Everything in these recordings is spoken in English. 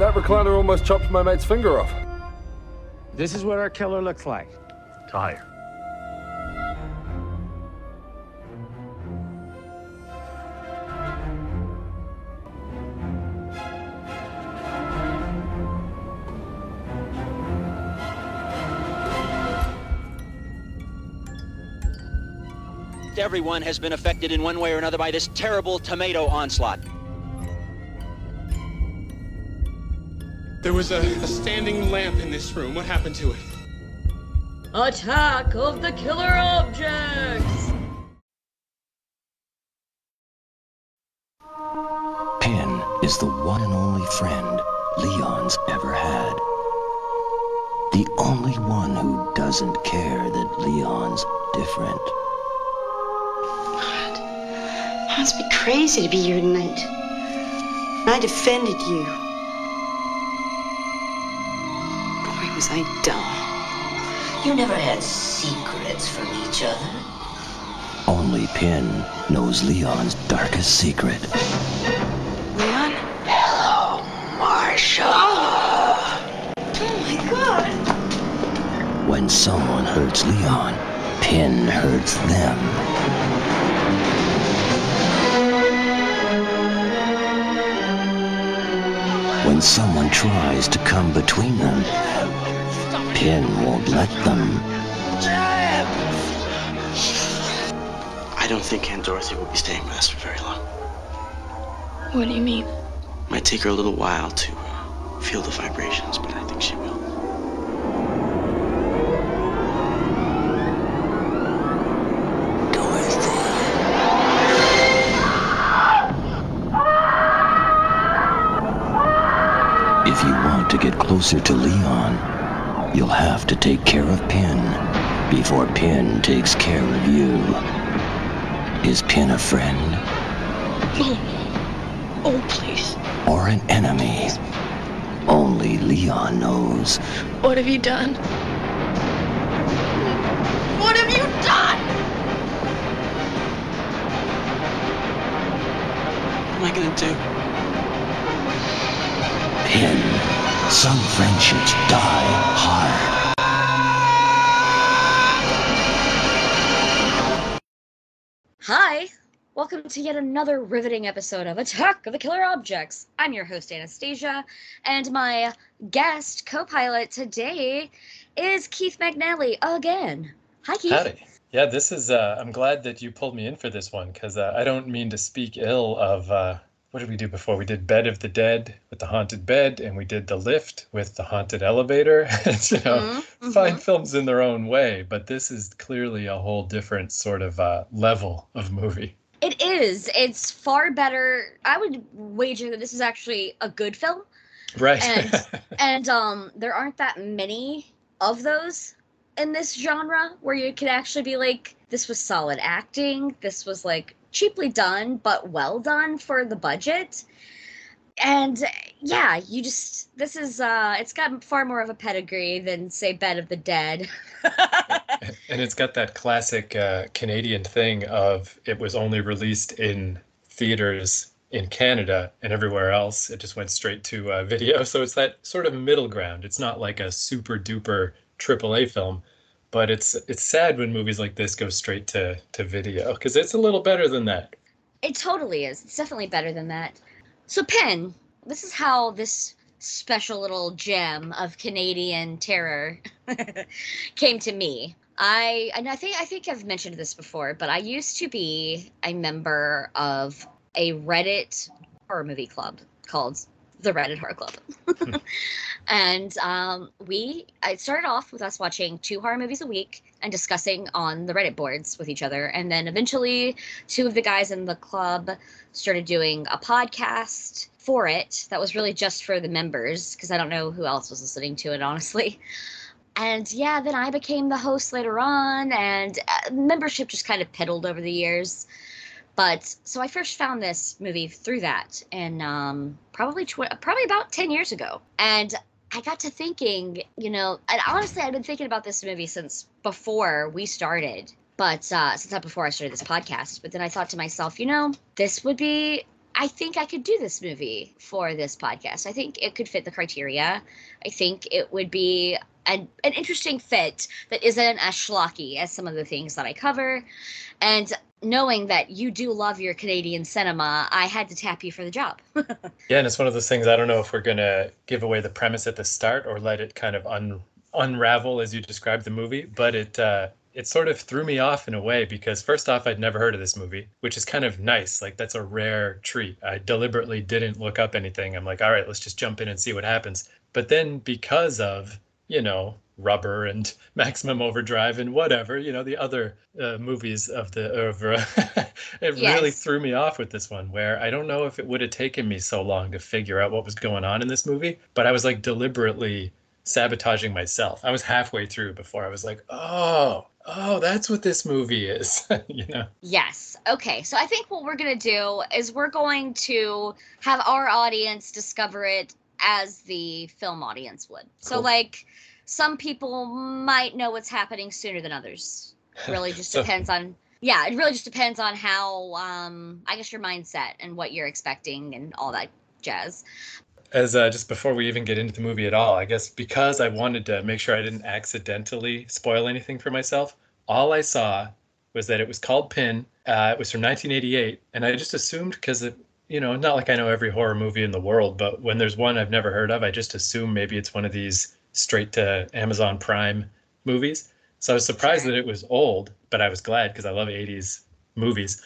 That recliner almost chopped my mate's finger off. This is what our killer looks like. Tire. Everyone has been affected in one way or another by this terrible tomato onslaught. There was a, a standing lamp in this room. What happened to it? Attack of the killer objects! Pin is the one and only friend Leon's ever had. The only one who doesn't care that Leon's different. It must be crazy to be here tonight. I defended you. Boy, was I dumb. You never had secrets from each other. Only Pin knows Leon's darkest secret. Leon? Hello, Marshall. Oh my god. When someone hurts Leon, Pin hurts them. When someone tries to come between them, Pin won't let them. I don't think Aunt Dorothy will be staying with us for very long. What do you mean? Might take her a little while to uh, feel the vibrations, but I think she will. Dorothy. If you want to get closer to Leon, you'll have to take care of Pin before Pin takes care of you. Is Pin a friend Oh. Oh, please. or an enemy? Only Leon knows. What have you done? What have you done? What am I gonna do? Pin, some friendships die hard. Hi! Welcome to yet another riveting episode of Attack of the Killer Objects. I'm your host, Anastasia, and my guest co pilot today is Keith McNally again. Hi, Keith. Howdy. Yeah, this is. Uh, I'm glad that you pulled me in for this one because uh, I don't mean to speak ill of. Uh, what did we do before? We did Bed of the Dead with the haunted bed, and we did The Lift with the haunted elevator. It's, you know, Mhm, fine mhm. films in their own way, but this is clearly a whole different sort of uh, level of movie. It is. It's far better. I would wager that this is actually a good film. Right. And and um there aren't that many of those in this genre where you could actually be like this was solid acting this was like cheaply done but well done for the budget and yeah you just this is uh it's got far more of a pedigree than say bed of the dead and it's got that classic uh, Canadian thing of it was only released in theaters in Canada and everywhere else it just went straight to uh, video. So it's that sort of middle ground. It's not like a super duper AAA film, but it's it's sad when movies like this go straight to to video because it's a little better than that. It totally is. It's definitely better than that. So, Pin, this is how this special little gem of Canadian terror came to me. I and I think I think I've mentioned this before, but I used to be a member of a Reddit horror movie club called the Reddit Horror Club. and um, we I started off with us watching two horror movies a week and discussing on the Reddit boards with each other. And then eventually two of the guys in the club started doing a podcast for it that was really just for the members because I don't know who else was listening to it, honestly. And yeah, then I became the host later on, and uh, membership just kind of piddled over the years. But so I first found this movie through that, and um, probably tw- probably about ten years ago. And I got to thinking, you know, and honestly, I've been thinking about this movie since before we started, but uh, since before I started this podcast. But then I thought to myself, you know, this would be I think I could do this movie for this podcast. I think it could fit the criteria. I think it would be an, an interesting fit that isn't as schlocky as some of the things that I cover. And knowing that you do love your Canadian cinema, I had to tap you for the job. yeah, and it's one of those things I don't know if we're going to give away the premise at the start or let it kind of un- unravel as you describe the movie, but it uh it sort of threw me off in a way because first off I'd never heard of this movie, which is kind of nice. Like that's a rare treat. I deliberately didn't look up anything. I'm like, all right, let's just jump in and see what happens. But then because of, you know, Rubber and Maximum Overdrive and whatever, you know, the other uh, movies of the of, uh, it yes. really threw me off with this one where I don't know if it would have taken me so long to figure out what was going on in this movie, but I was like deliberately sabotaging myself. I was halfway through before I was like, "Oh, oh, that's what this movie is." you know. Yes. Okay. So I think what we're going to do is we're going to have our audience discover it as the film audience would. So like some people might know what's happening sooner than others. It really just so, depends on yeah, it really just depends on how um I guess your mindset and what you're expecting and all that jazz as uh, just before we even get into the movie at all, I guess because I wanted to make sure I didn't accidentally spoil anything for myself, all I saw was that it was called Pin. Uh, it was from 1988, and I just assumed because it, you know, not like I know every horror movie in the world, but when there's one I've never heard of, I just assume maybe it's one of these straight to Amazon Prime movies. So I was surprised that it was old, but I was glad because I love 80s movies.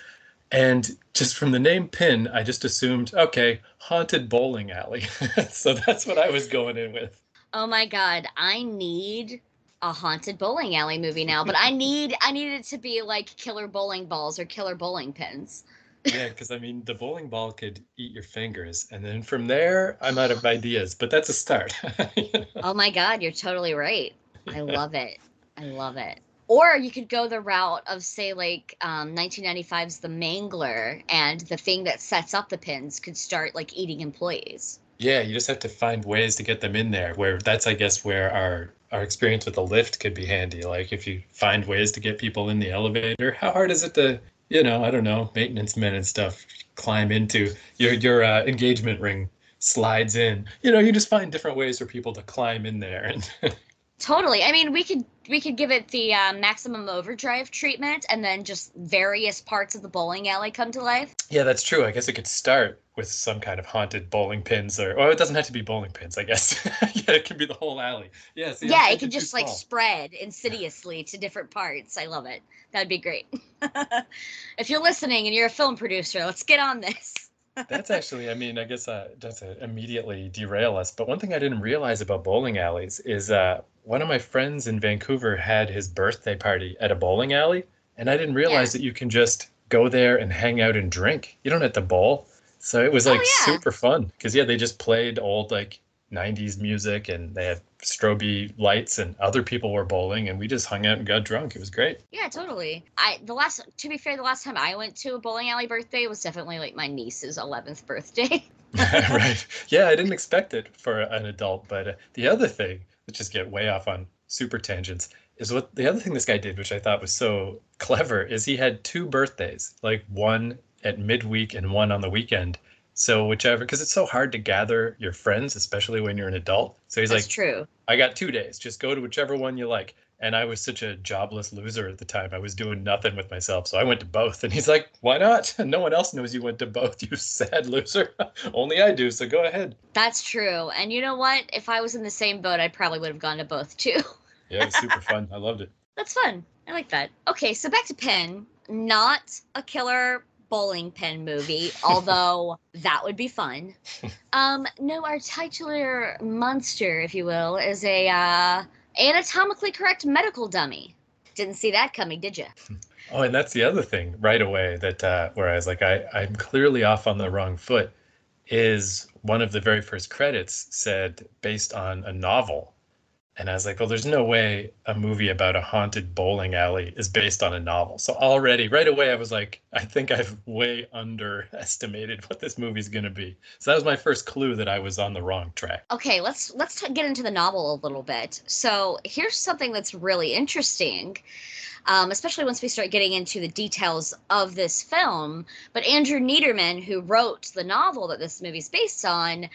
And just from the name Pin, I just assumed, okay, haunted bowling alley. so that's what I was going in with. Oh my god, I need a haunted bowling alley movie now, but I need I need it to be like killer bowling balls or killer bowling pins. Yeah, because I mean the bowling ball could eat your fingers, and then from there I'm out of ideas. But that's a start. oh my god, you're totally right. I love it. I love it or you could go the route of say like um, 1995's the mangler and the thing that sets up the pins could start like eating employees yeah you just have to find ways to get them in there where that's i guess where our our experience with the lift could be handy like if you find ways to get people in the elevator how hard is it to you know i don't know maintenance men and stuff climb into your your uh, engagement ring slides in you know you just find different ways for people to climb in there and Totally. I mean, we could we could give it the uh, maximum overdrive treatment, and then just various parts of the bowling alley come to life. Yeah, that's true. I guess it could start with some kind of haunted bowling pins, or oh, it doesn't have to be bowling pins. I guess. yeah, it can be the whole alley. Yeah. See, yeah, it could just like spread insidiously to different parts. I love it. That'd be great. if you're listening and you're a film producer, let's get on this that's actually, I mean, I guess uh, just to immediately derail us, but one thing I didn't realize about bowling alleys is uh, one of my friends in Vancouver had his birthday party at a bowling alley, and I didn't realize yeah. that you can just go there and hang out and drink. You don't have to bowl. So it was like oh, yeah. super fun because yeah, they just played old like 90s music and they had strobe lights and other people were bowling and we just hung out and got drunk. It was great. Yeah, totally. I the last to be fair, the last time I went to a bowling alley birthday was definitely like my niece's 11th birthday. right. Yeah, I didn't expect it for an adult, but uh, the other thing, let's just get way off on super tangents, is what the other thing this guy did, which I thought was so clever, is he had two birthdays, like one at midweek and one on the weekend so whichever, because it's so hard to gather your friends, especially when you're an adult. So he's That's like, "True. I got two days. Just go to whichever one you like." And I was such a jobless loser at the time. I was doing nothing with myself, so I went to both. And he's like, "Why not? No one else knows you went to both. You sad loser. Only I do. So go ahead." That's true. And you know what? If I was in the same boat, I probably would have gone to both too. yeah, it was super fun. I loved it. That's fun. I like that. Okay, so back to Pin. Not a killer bowling pin movie, although that would be fun. Um, no, our titular monster, if you will, is a uh, anatomically correct medical dummy. Didn't see that coming, did you? Oh, and that's the other thing right away that uh, where I was like, I, I'm clearly off on the wrong foot. Is one of the very first credits said based on a novel, And I was like, well, there's no way a movie about a haunted bowling alley is based on a novel. So already, right away, I was like, I think I've way underestimated what this movie's going to be. So that was my first clue that I was on the wrong track. Okay, let's let's t- get into the novel a little bit. So here's something that's really interesting. Um, especially once we start getting into the details of this film. But Andrew Neiderman, who wrote the novel that this movie's based on,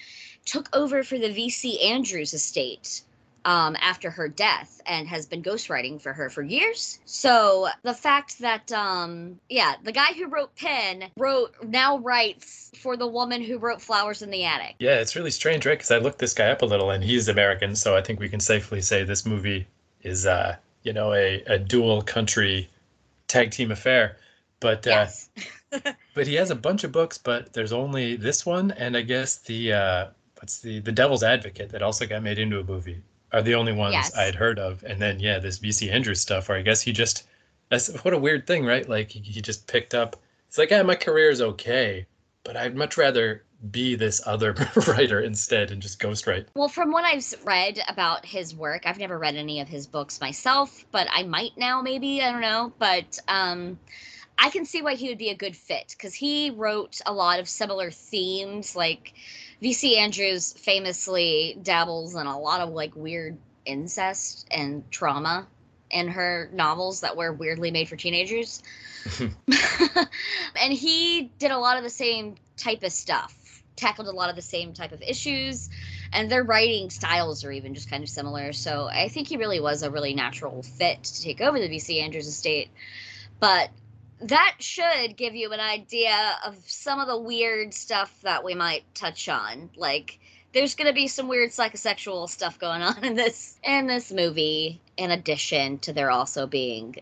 took over for the V.C. Andrews estate um, after her death and has been ghostwriting for her for years. So the fact that, um, yeah, the guy who wrote Pin wrote now writes for the woman who wrote Flowers in the Attic. Yeah, it's really strange, right? Because I looked this guy up a little, and he's American, so I think we can safely say this movie is, uh, you know, a, a dual country tag team affair. But uh, Yes. but he has a bunch of books, but there's only this one, and I guess the uh, what's the the Devil's Advocate that also got made into a movie are the only ones Yes. I had heard of. And then yeah, this VC Andrews stuff, where I guess he just that's what a weird thing, right? Like he, he just picked up. It's like, yeah, my career is okay, but I'd much rather be this other writer instead and just ghostwrite. Well, from what I've read about his work, I've never read any of his books myself, but I might now, maybe. I don't know. But um, I can see why he would be a good fit because he wrote a lot of similar themes. Like V.C. Andrews famously dabbles in a lot of like weird incest and trauma in her novels that were weirdly made for teenagers. and he did a lot of the same type of stuff, tackled a lot of the same type of issues, and their writing styles are even just kind of similar. So I think he really was a really natural fit to take over the VC Andrews estate. But that should give you an idea of some of the weird stuff that we might touch on. Like there's going to be some weird psychosexual stuff going on in this in this movie in addition to there also being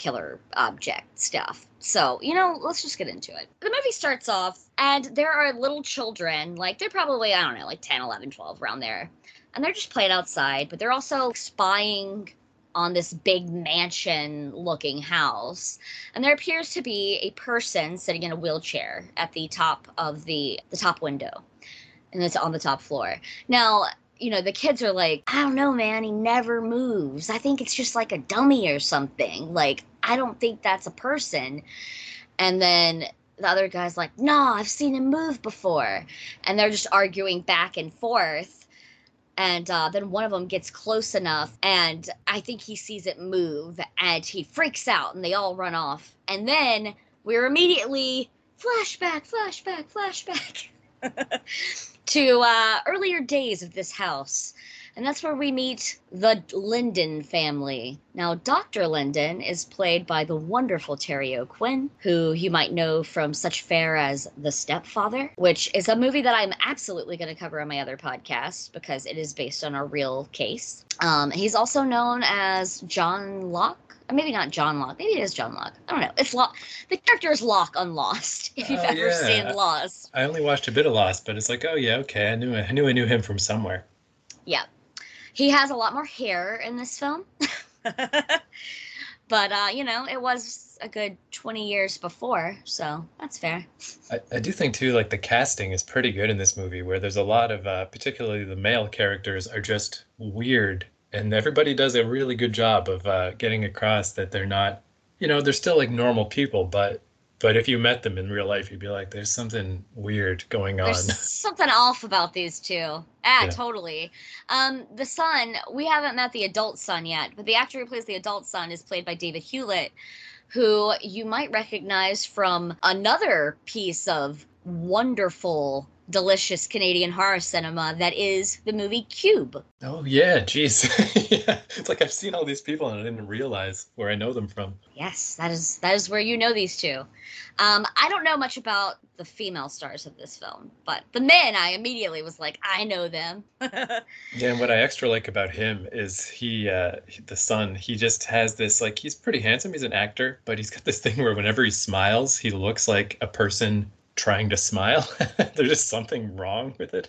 killer object stuff. So, you know, let's just get into it. The movie starts off, and there are little children, like, they're probably, I don't know, like 10, 11, 12, around there. And they're just playing outside, but they're also spying on this big mansion looking house. And there appears to be a person sitting in a wheelchair at the top of the the top window. And it's on the top floor. Now, you know, the kids are like, I don't know, man, he never moves. I think it's just like a dummy or something. Like, I don't think that's a person. And then the other guy's like, No, I've seen him move before. And they're just arguing back and forth. And uh, then one of them gets close enough, and I think he sees it move, and he freaks out, and they all run off. And then we're immediately flashback, flashback, flashback to uh, earlier days of this house. And that's where we meet the Linden family. Now, Dr. Linden is played by the wonderful Terry O'Quinn, who you might know from such fare as The Stepfather, which is a movie that I'm absolutely going to cover on my other podcast because it is based on a real case. Um, he's also known as John Locke. Or Maybe not John Locke. Maybe it is John Locke. I don't know. It's Locke. The character is Locke on Lost. If you've Oh, ever yeah. seen Lost, I only watched a bit of Lost, but it's like, oh yeah, okay, I knew I knew I knew him from somewhere. Yeah. He has a lot more hair in this film. but uh, you know, it was a good 20 years before, so that's fair. I, I do think too, like the casting is pretty good in this movie, where there's a lot of, uh, particularly the male characters are just weird, and everybody does a really good job of uh, getting across that they're not, you know, they're still like normal people, but but if you met them in real life, you'd be like, there's something weird going on. There's something off about these two. Ah, Yeah. totally. Um, the son, we haven't met the adult son yet, but the actor who plays the adult son is played by David Hewlett, who you might recognize from another piece of wonderful, delicious Canadian horror cinema that is the movie Cube. Oh yeah, jeez. yeah. It's like I've seen all these people and I didn't realize where I know them from. Yes, that is that is where you know these two. Um, I don't know much about the female stars of this film, but the men, I immediately was like, I know them. Yeah, and what I extra like about him is he, uh, he- the son, he just has this like he's pretty handsome. He's an actor, but he's got this thing where whenever he smiles, he looks like a person trying to smile. There's just something wrong with it.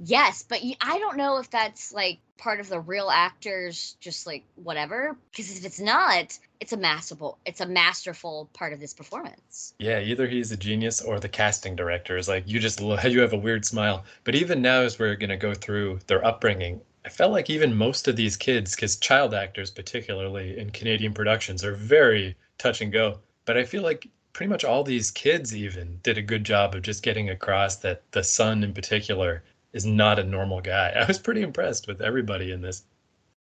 Yes, but I don't know if that's like part of the real actors, just like whatever. Because if it's not, it's a masterful, it's a masterful part of this performance. Yeah, either he's a genius or the casting director is like you just you have a weird smile. But even now, as we're gonna go through their upbringing, I felt like even most of these kids, because child actors, particularly in Canadian productions, are very touch and go. But I feel like pretty much all these kids even did a good job of just getting across that the son in particular is not a normal guy. I was pretty impressed with everybody in this.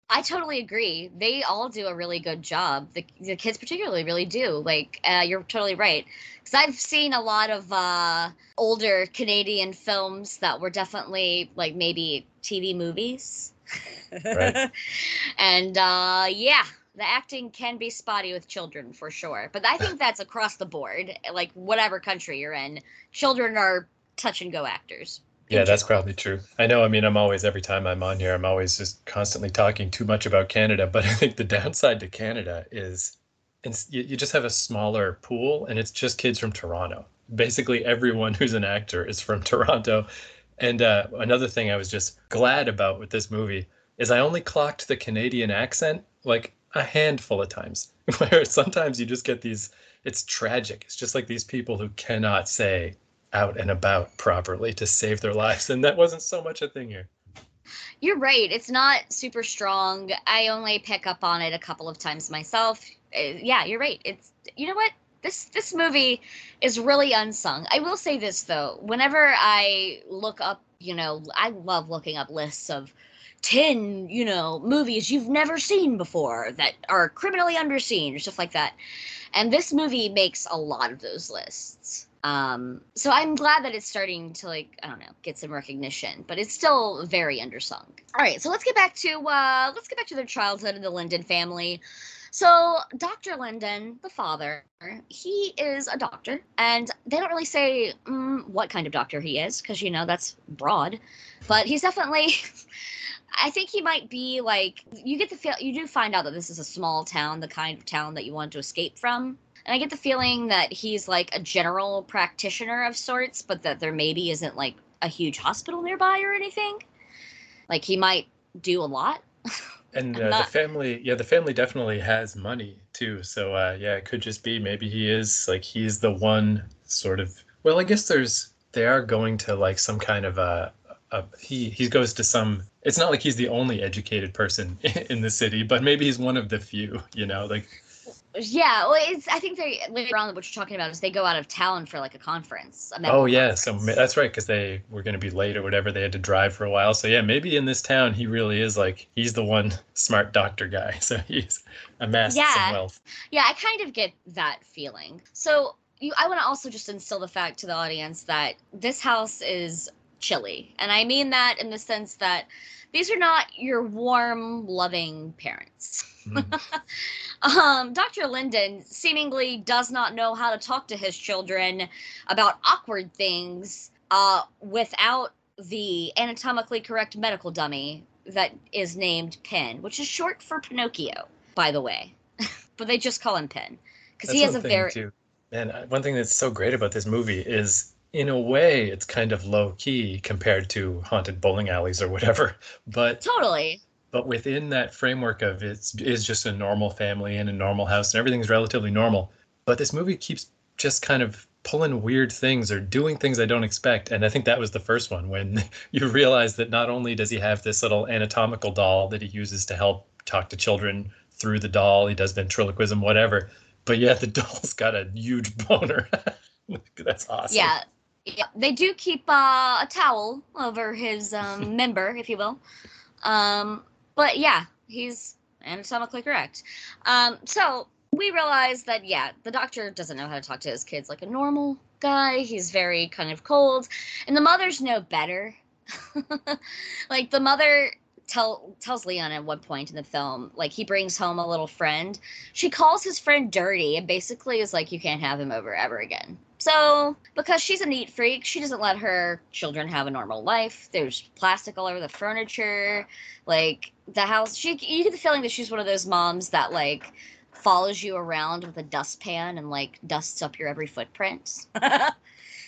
I totally agree. They all do a really good job. The, the kids, particularly, really do. Like, uh, you're totally right. Because I've seen a lot of uh, older Canadian films that were definitely like maybe TV movies. Right. and uh, yeah, the acting can be spotty with children for sure. But I think that's across the board. Like, whatever country you're in, children are touch and go actors. Yeah, that's probably true. I know. I mean, I'm always every time I'm on here, I'm always just constantly talking too much about Canada. But I think the downside to Canada is, you, you just have a smaller pool, and it's just kids from Toronto. Basically, everyone who's an actor is from Toronto. And uh, another thing I was just glad about with this movie is I only clocked the Canadian accent like a handful of times. Where sometimes you just get these. It's tragic. It's just like these people who cannot say out and about properly to save their lives. And that wasn't so much a thing here. You're right. It's not super strong. I only pick up on it a couple of times myself. Uh, yeah, you're right. It's you know what? This this movie is really unsung. I will say this though. Whenever I look up, you know, I love looking up lists of 10, you know, movies you've never seen before that are criminally underseen or stuff like that. And this movie makes a lot of those lists. Um, so I'm glad that it's starting to like I don't know get some recognition, but it's still very undersung. All right, so let's get back to uh, let's get back to their childhood and the Linden family. So Dr. Linden, the father, he is a doctor, and they don't really say mm, what kind of doctor he is because you know that's broad, but he's definitely. I think he might be like you get the feel you do find out that this is a small town, the kind of town that you want to escape from. And I get the feeling that he's like a general practitioner of sorts, but that there maybe isn't like a huge hospital nearby or anything. Like he might do a lot. And uh, not- the family, yeah, the family definitely has money too. So uh, yeah, it could just be maybe he is like he's the one sort of. Well, I guess there's they are going to like some kind of a. he he goes to some. It's not like he's the only educated person in the city, but maybe he's one of the few. You know, like Yeah, well, it's. I think they later on what you're talking about is they go out of town for like a conference. A Oh yeah, so conference. ma- that's right because they were going to be late or whatever. They had to drive for a while. So yeah, maybe in this town he really is like he's the one smart doctor guy. So he's amassed Yeah. some wealth. Yeah, I kind of get that feeling. So you, I want to also just instill the fact to the audience that this house is chilly, and I mean that in the sense that these are not your warm, loving parents. Mm. um, Dr. Linden seemingly does not know how to talk to his children about awkward things uh, without the anatomically correct medical dummy that is named Pin, which is short for Pinocchio, by the way. but they just call him Pin because he has a very too. Man, one thing that's so great about this movie is, in a way, it's kind of low key compared to haunted bowling alleys or whatever. But totally but within that framework of it's is just a normal family and a normal house and everything's relatively normal. But this movie keeps just kind of pulling weird things or doing things I don't expect. And I think that was the first one when you realize that not only does he have this little anatomical doll that he uses to help talk to children through the doll, he does ventriloquism, whatever. But yeah, the doll's got a huge boner. That's awesome. yeah yeah they do keep uh, a towel over his um, member if you will. Um, but yeah he's anatomically correct. Um, so we realize that yeah the doctor doesn't know how to talk to his kids like a normal guy. He's very kind of cold. And the mothers know better. Like the mother tell tells leon at one point in the film like he brings home a little friend. She calls his friend dirty and basically is like you can't have him over ever again so because she's a neat freak she doesn't let her children have a normal life. There's plastic all over the furniture. Like the house she you get the feeling that she's one of those moms that like follows you around with a dustpan and like dusts up your every footprint.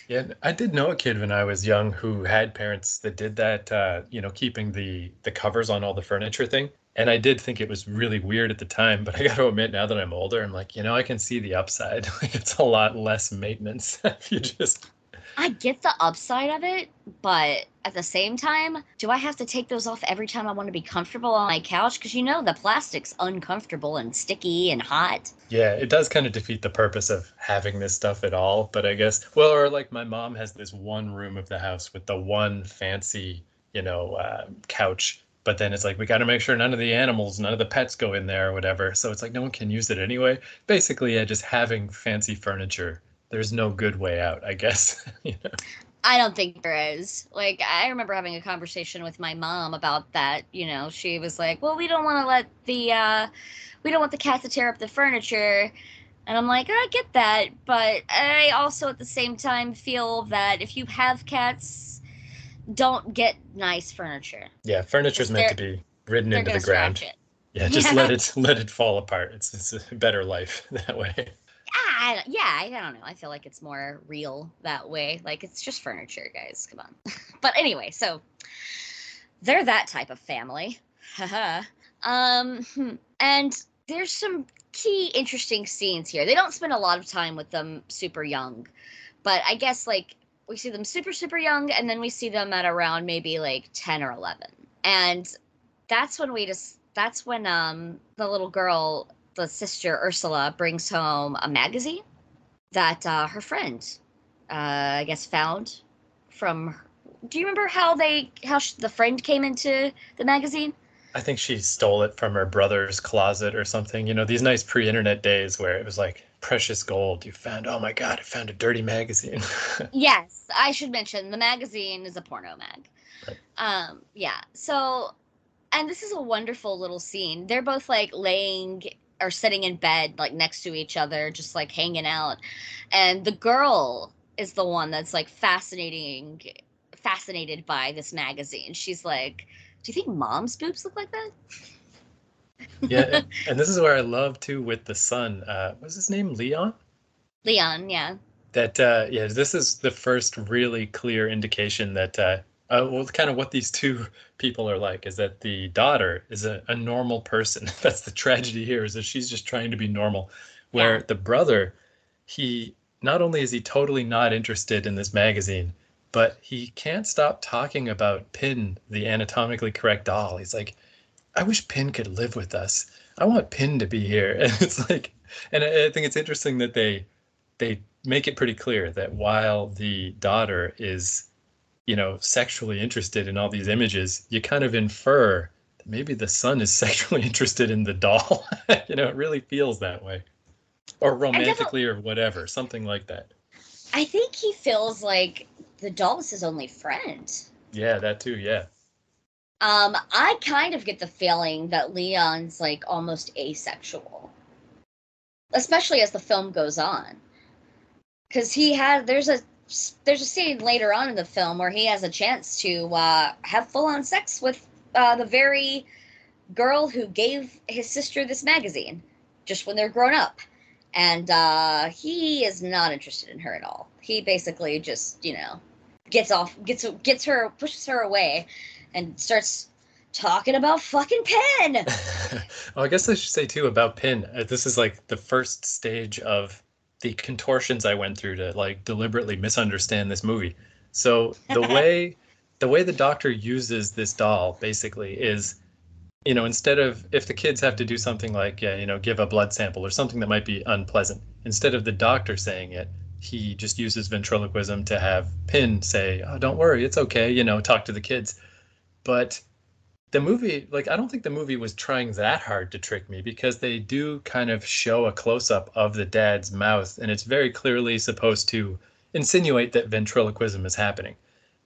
Yeah, I did know a kid when I was young who had parents that did that, uh, you know, keeping the the covers on all the furniture thing. And I did think it was really weird at the time, but I got to admit now that I'm older, I'm like, you know, I can see the upside. it's a lot less maintenance if you just I get the upside of it, but at the same time, do I have to take those off every time I want to be comfortable on my couch? Because you know the plastic's uncomfortable and sticky and hot. Yeah, it does kind of defeat the purpose of having this stuff at all. But I guess, well, or like my mom has this one room of the house with the one fancy, you know, uh, couch. But then it's like we got to make sure none of the animals, none of the pets go in there or whatever. So it's like no one can use it anyway. Basically, yeah, just having fancy furniture there's no good way out, I guess. you know? I don't think there is. Like, I remember having a conversation with my mom about that. You know, she was like, "Well, we don't want to let the, uh, we don't want the cat to tear up the furniture." And I'm like, I get that, but I also at the same time feel that if you have cats, don't get nice furniture. Yeah, furniture is meant to be ridden into the ground. Yeah, just let it let it fall apart. It's it's a better life that way. I, yeah, I don't know. I feel like it's more real that way. Like it's just furniture, guys. Come on. but anyway, so they're that type of family. Haha. Um, hmm, and there's some key interesting scenes here. They don't spend a lot of time with them super young, but I guess like we see them super super young, and then we see them at around maybe like ten or eleven, and that's when we just that's when um the little girl the sister Ursula brings home a magazine that uh, her friend, uh, I guess, found from. Do you remember how they how she, the friend came into the magazine? I think she stole it from her brother's closet or something. You know, these nice pre-internet days where it was like precious gold. You found, oh my god, I found a dirty magazine. yes, I should mention the magazine is a porno mag. Right. Um, yeah. So, and this is a wonderful little scene. They're both like laying or sitting in bed like next to each other just like hanging out and the girl is the one that's like fascinating fascinated by this magazine she's like do you think mom's boobs look like that yeah and this is where i love too with the son uh what's his name leon leon yeah that uh yeah this is the first really clear indication that uh uh, well, kind of what these two people are like is that the daughter is a, a normal person. That's the tragedy here is that she's just trying to be normal. Where yeah. the brother, he not only is he totally not interested in this magazine, but he can't stop talking about Pin, the anatomically correct doll. He's like, I wish Pin could live with us. I want Pin to be here. And it's like, and I, I think it's interesting that they they make it pretty clear that while the daughter is you know, sexually interested in all these images, you kind of infer that maybe the son is sexually interested in the doll. you know, it really feels that way. Or romantically or whatever, something like that. I think he feels like the doll is his only friend. Yeah, that too, yeah. Um, I kind of get the feeling that Leon's like almost asexual. Especially as the film goes on. Cause he had there's a there's a scene later on in the film where he has a chance to uh, have full on sex with uh, the very girl who gave his sister this magazine just when they're grown up. And uh, he is not interested in her at all. He basically just, you know, gets off, gets gets her, pushes her away, and starts talking about fucking Pin. well, I guess I should say too about Pin. Uh, this is like the first stage of the contortions I went through to like deliberately misunderstand this movie. So the way the way the doctor uses this doll basically is you know instead of if the kids have to do something like yeah, you know give a blood sample or something that might be unpleasant instead of the doctor saying it he just uses ventriloquism to have Pin say oh don't worry it's okay you know talk to the kids but the movie like i don't think the movie was trying that hard to trick me because they do kind of show a close-up of the dad's mouth and it's very clearly supposed to insinuate that ventriloquism is happening.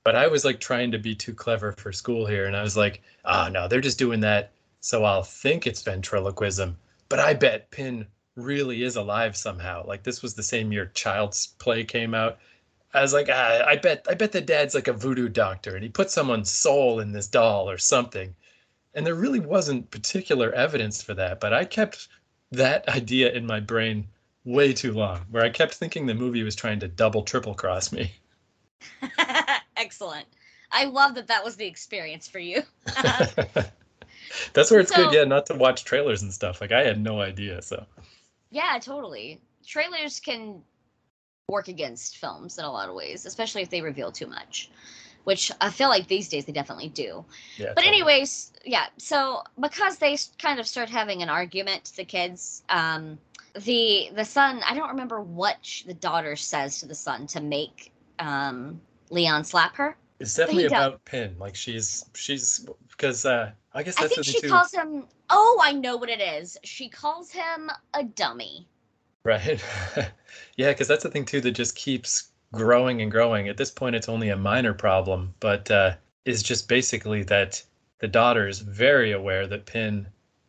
But i was like trying to be too clever for school here and i was like ah oh, no they're just doing that so i'll think it's ventriloquism but i bet pin really is alive somehow. Like this was the same year child's play came out I was like, ah, I bet, I bet the dad's like a voodoo doctor, and he put someone's soul in this doll or something. And there really wasn't particular evidence for that, but I kept that idea in my brain way too long, where I kept thinking the movie was trying to double, triple cross me. Excellent. I love that that was the experience for you. That's where it's so, good, yeah, not to watch trailers and stuff. Like I had no idea, so. Yeah, totally. Trailers can work against films in a lot of ways, especially if they reveal too much, which I feel like these days they definitely do. Yeah. But totally. anyways, yeah. So because they kind of start having an argument, the kids, um, the the son, I don't remember what sh- the daughter says to the son to make um, Leon slap her. It's definitely about Pin. Like she's she's because uh I guess I that's think the she too. calls him. Oh, I know what it is. She calls him a dummy. Right. yeah, because that's the thing too that just keeps growing and growing. At this point, it's only a minor problem, but uh, is just basically that the daughter is very aware that Pin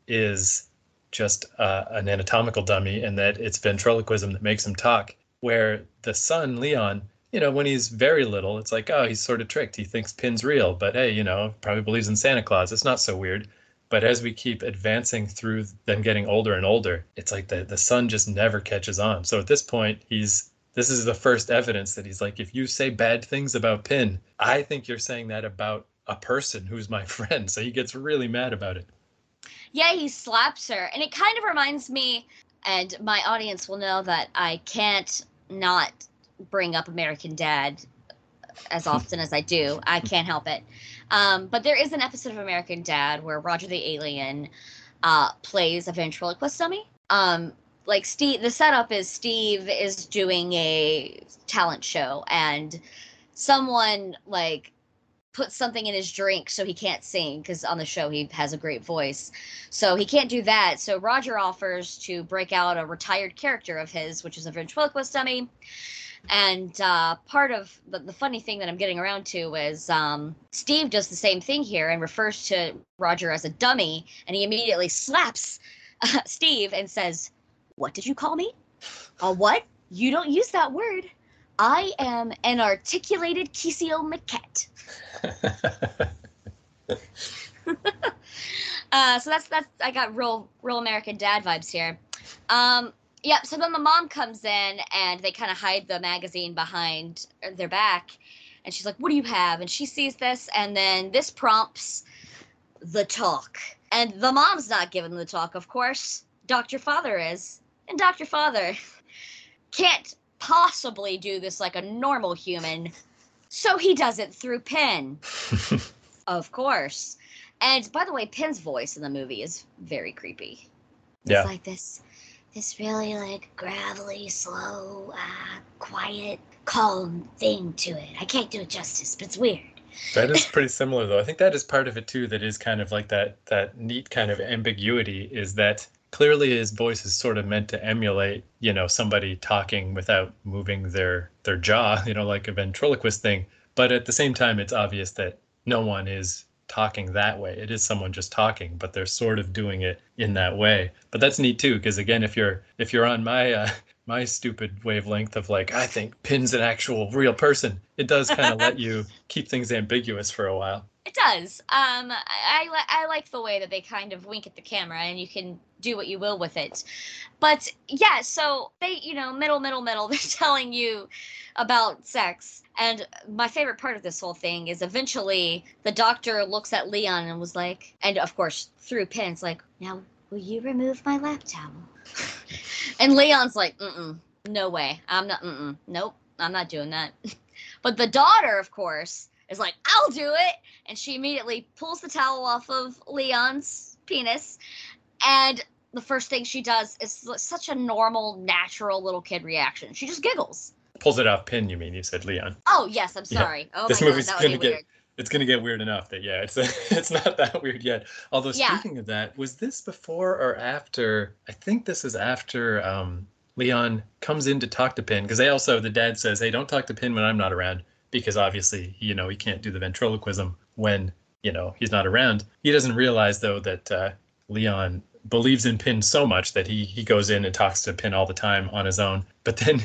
is just uh, an anatomical dummy and that it's ventriloquism that makes him talk. Where the son, Leon, you know, when he's very little, it's like, oh, he's sort of tricked. He thinks Pin's real, but hey, you know, probably believes in Santa Claus. It's not so weird. But as we keep advancing through them getting older and older, it's like the, the son just never catches on. So at this point, he's this is the first evidence that he's like, if you say bad things about Pin, I think you're saying that about a person who's my friend. So he gets really mad about it. Yeah, he slaps her. And it kind of reminds me, and my audience will know that I can't not bring up American Dad as often as I do. I can't help it. Um, but there is an episode of American Dad where Roger the Alien uh, plays a ventriloquist dummy. Um, like Steve, the setup is Steve is doing a talent show, and someone like puts something in his drink so he can't sing because on the show he has a great voice. So he can't do that. So Roger offers to break out a retired character of his, which is a ventriloquist dummy. And uh, part of the, the funny thing that I'm getting around to is um, Steve does the same thing here and refers to Roger as a dummy, and he immediately slaps uh, Steve and says, "What did you call me? A what? You don't use that word. I am an articulated Kisio Maquette." uh, so that's that's I got real real American Dad vibes here. Um, yeah. So then the mom comes in and they kind of hide the magazine behind uh, their back, and she's like, "What do you have?" And she sees this, and then this prompts the talk. And the mom's not giving the talk, of course. Dr. Father is, and Dr. Father can't possibly do this like a normal human, so he does it through Pin. Of course. And by the way, Pin's voice in the movie is very creepy. It's Yeah. like this this really like gravelly, slow, uh, quiet, calm thing to it. I can't do it justice, but it's weird. That is pretty similar though. I think that is part of it too that is kind of like that that neat kind of ambiguity is that clearly his voice is sort of meant to emulate, you know, somebody talking without moving their their jaw, you know, like a ventriloquist thing. But at the same time it's obvious that no one is talking that way. It is someone just talking, but they're sort of doing it in that way. But that's neat too because again, if you're if you're on my uh my stupid wavelength of like I think Pin's an actual real person, it does kind of let you keep things ambiguous for a while. It does. Um, I, I, I like the way that they kind of wink at the camera and you can do what you will with it. But yeah, so they, you know, middle, middle, middle, they're telling you about sex. And my favorite part of this whole thing is eventually the doctor looks at Leon and was like, and of course, through pins, like, now, will you remove my lap towel? And Leon's like, mm-mm, no way. I'm not, mm-mm, nope, I'm not doing that. but the daughter, of course, is like, I'll do it. And she immediately pulls the towel off of Leon's penis. And the first thing she does is such a normal, natural little kid reaction. She just giggles. Pulls it off pin, you mean? You said Leon. Oh, yes, I'm Yeah. sorry. Oh, this my God, movie's would gonna get weird. It's gonna get weird enough that yeah, it's it's not that weird yet. Although Yeah. speaking of that, was this before or after? I think this is after um, Leon comes in to talk to Pin because they also the dad says, "Hey, don't talk to Pin when I'm not around," because obviously you know he can't do the ventriloquism when you know he's not around. He doesn't realize though that uh, Leon believes in Pin so much that he he goes in and talks to Pin all the time on his own. But then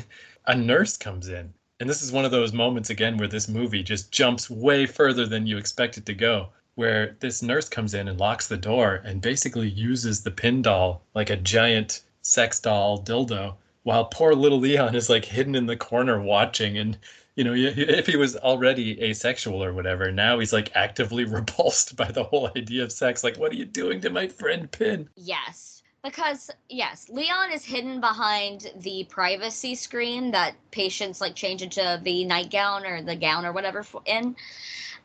a nurse comes in and this is one of those moments again where this movie just jumps way further than you expect it to go. Where this nurse comes in and locks the door and basically uses the pin doll like a giant sex doll dildo, while poor little Leon is like hidden in the corner watching. And, you know, if he was already asexual or whatever, now he's like actively repulsed by the whole idea of sex. Like, what are you doing to my friend Pin? Yes. Because yes, Leon is hidden behind the privacy screen that patients like change into the nightgown or the gown or whatever in,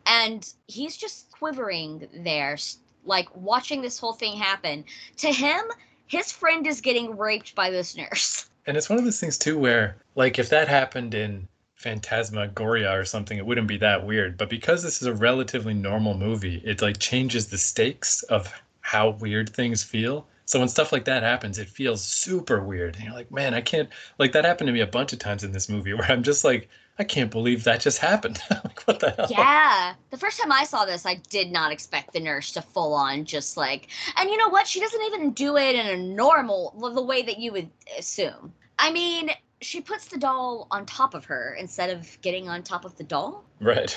and he's just quivering there, like watching this whole thing happen. To him, his friend is getting raped by this nurse. And it's one of those things too where like if that happened in Phantasmagoria or something, it wouldn't be that weird. But because this is a relatively normal movie, it like changes the stakes of how weird things feel. So when stuff like that happens, it feels super weird. And you're like, man, I can't like that happened to me a bunch of times in this movie where I'm just like, I can't believe that just happened. like what the hell? Yeah. The first time I saw this, I did not expect the nurse to full on just like, and you know what? She doesn't even do it in a normal, the way that you would assume. I mean, she puts the doll on top of her instead of getting on top of the doll. Right.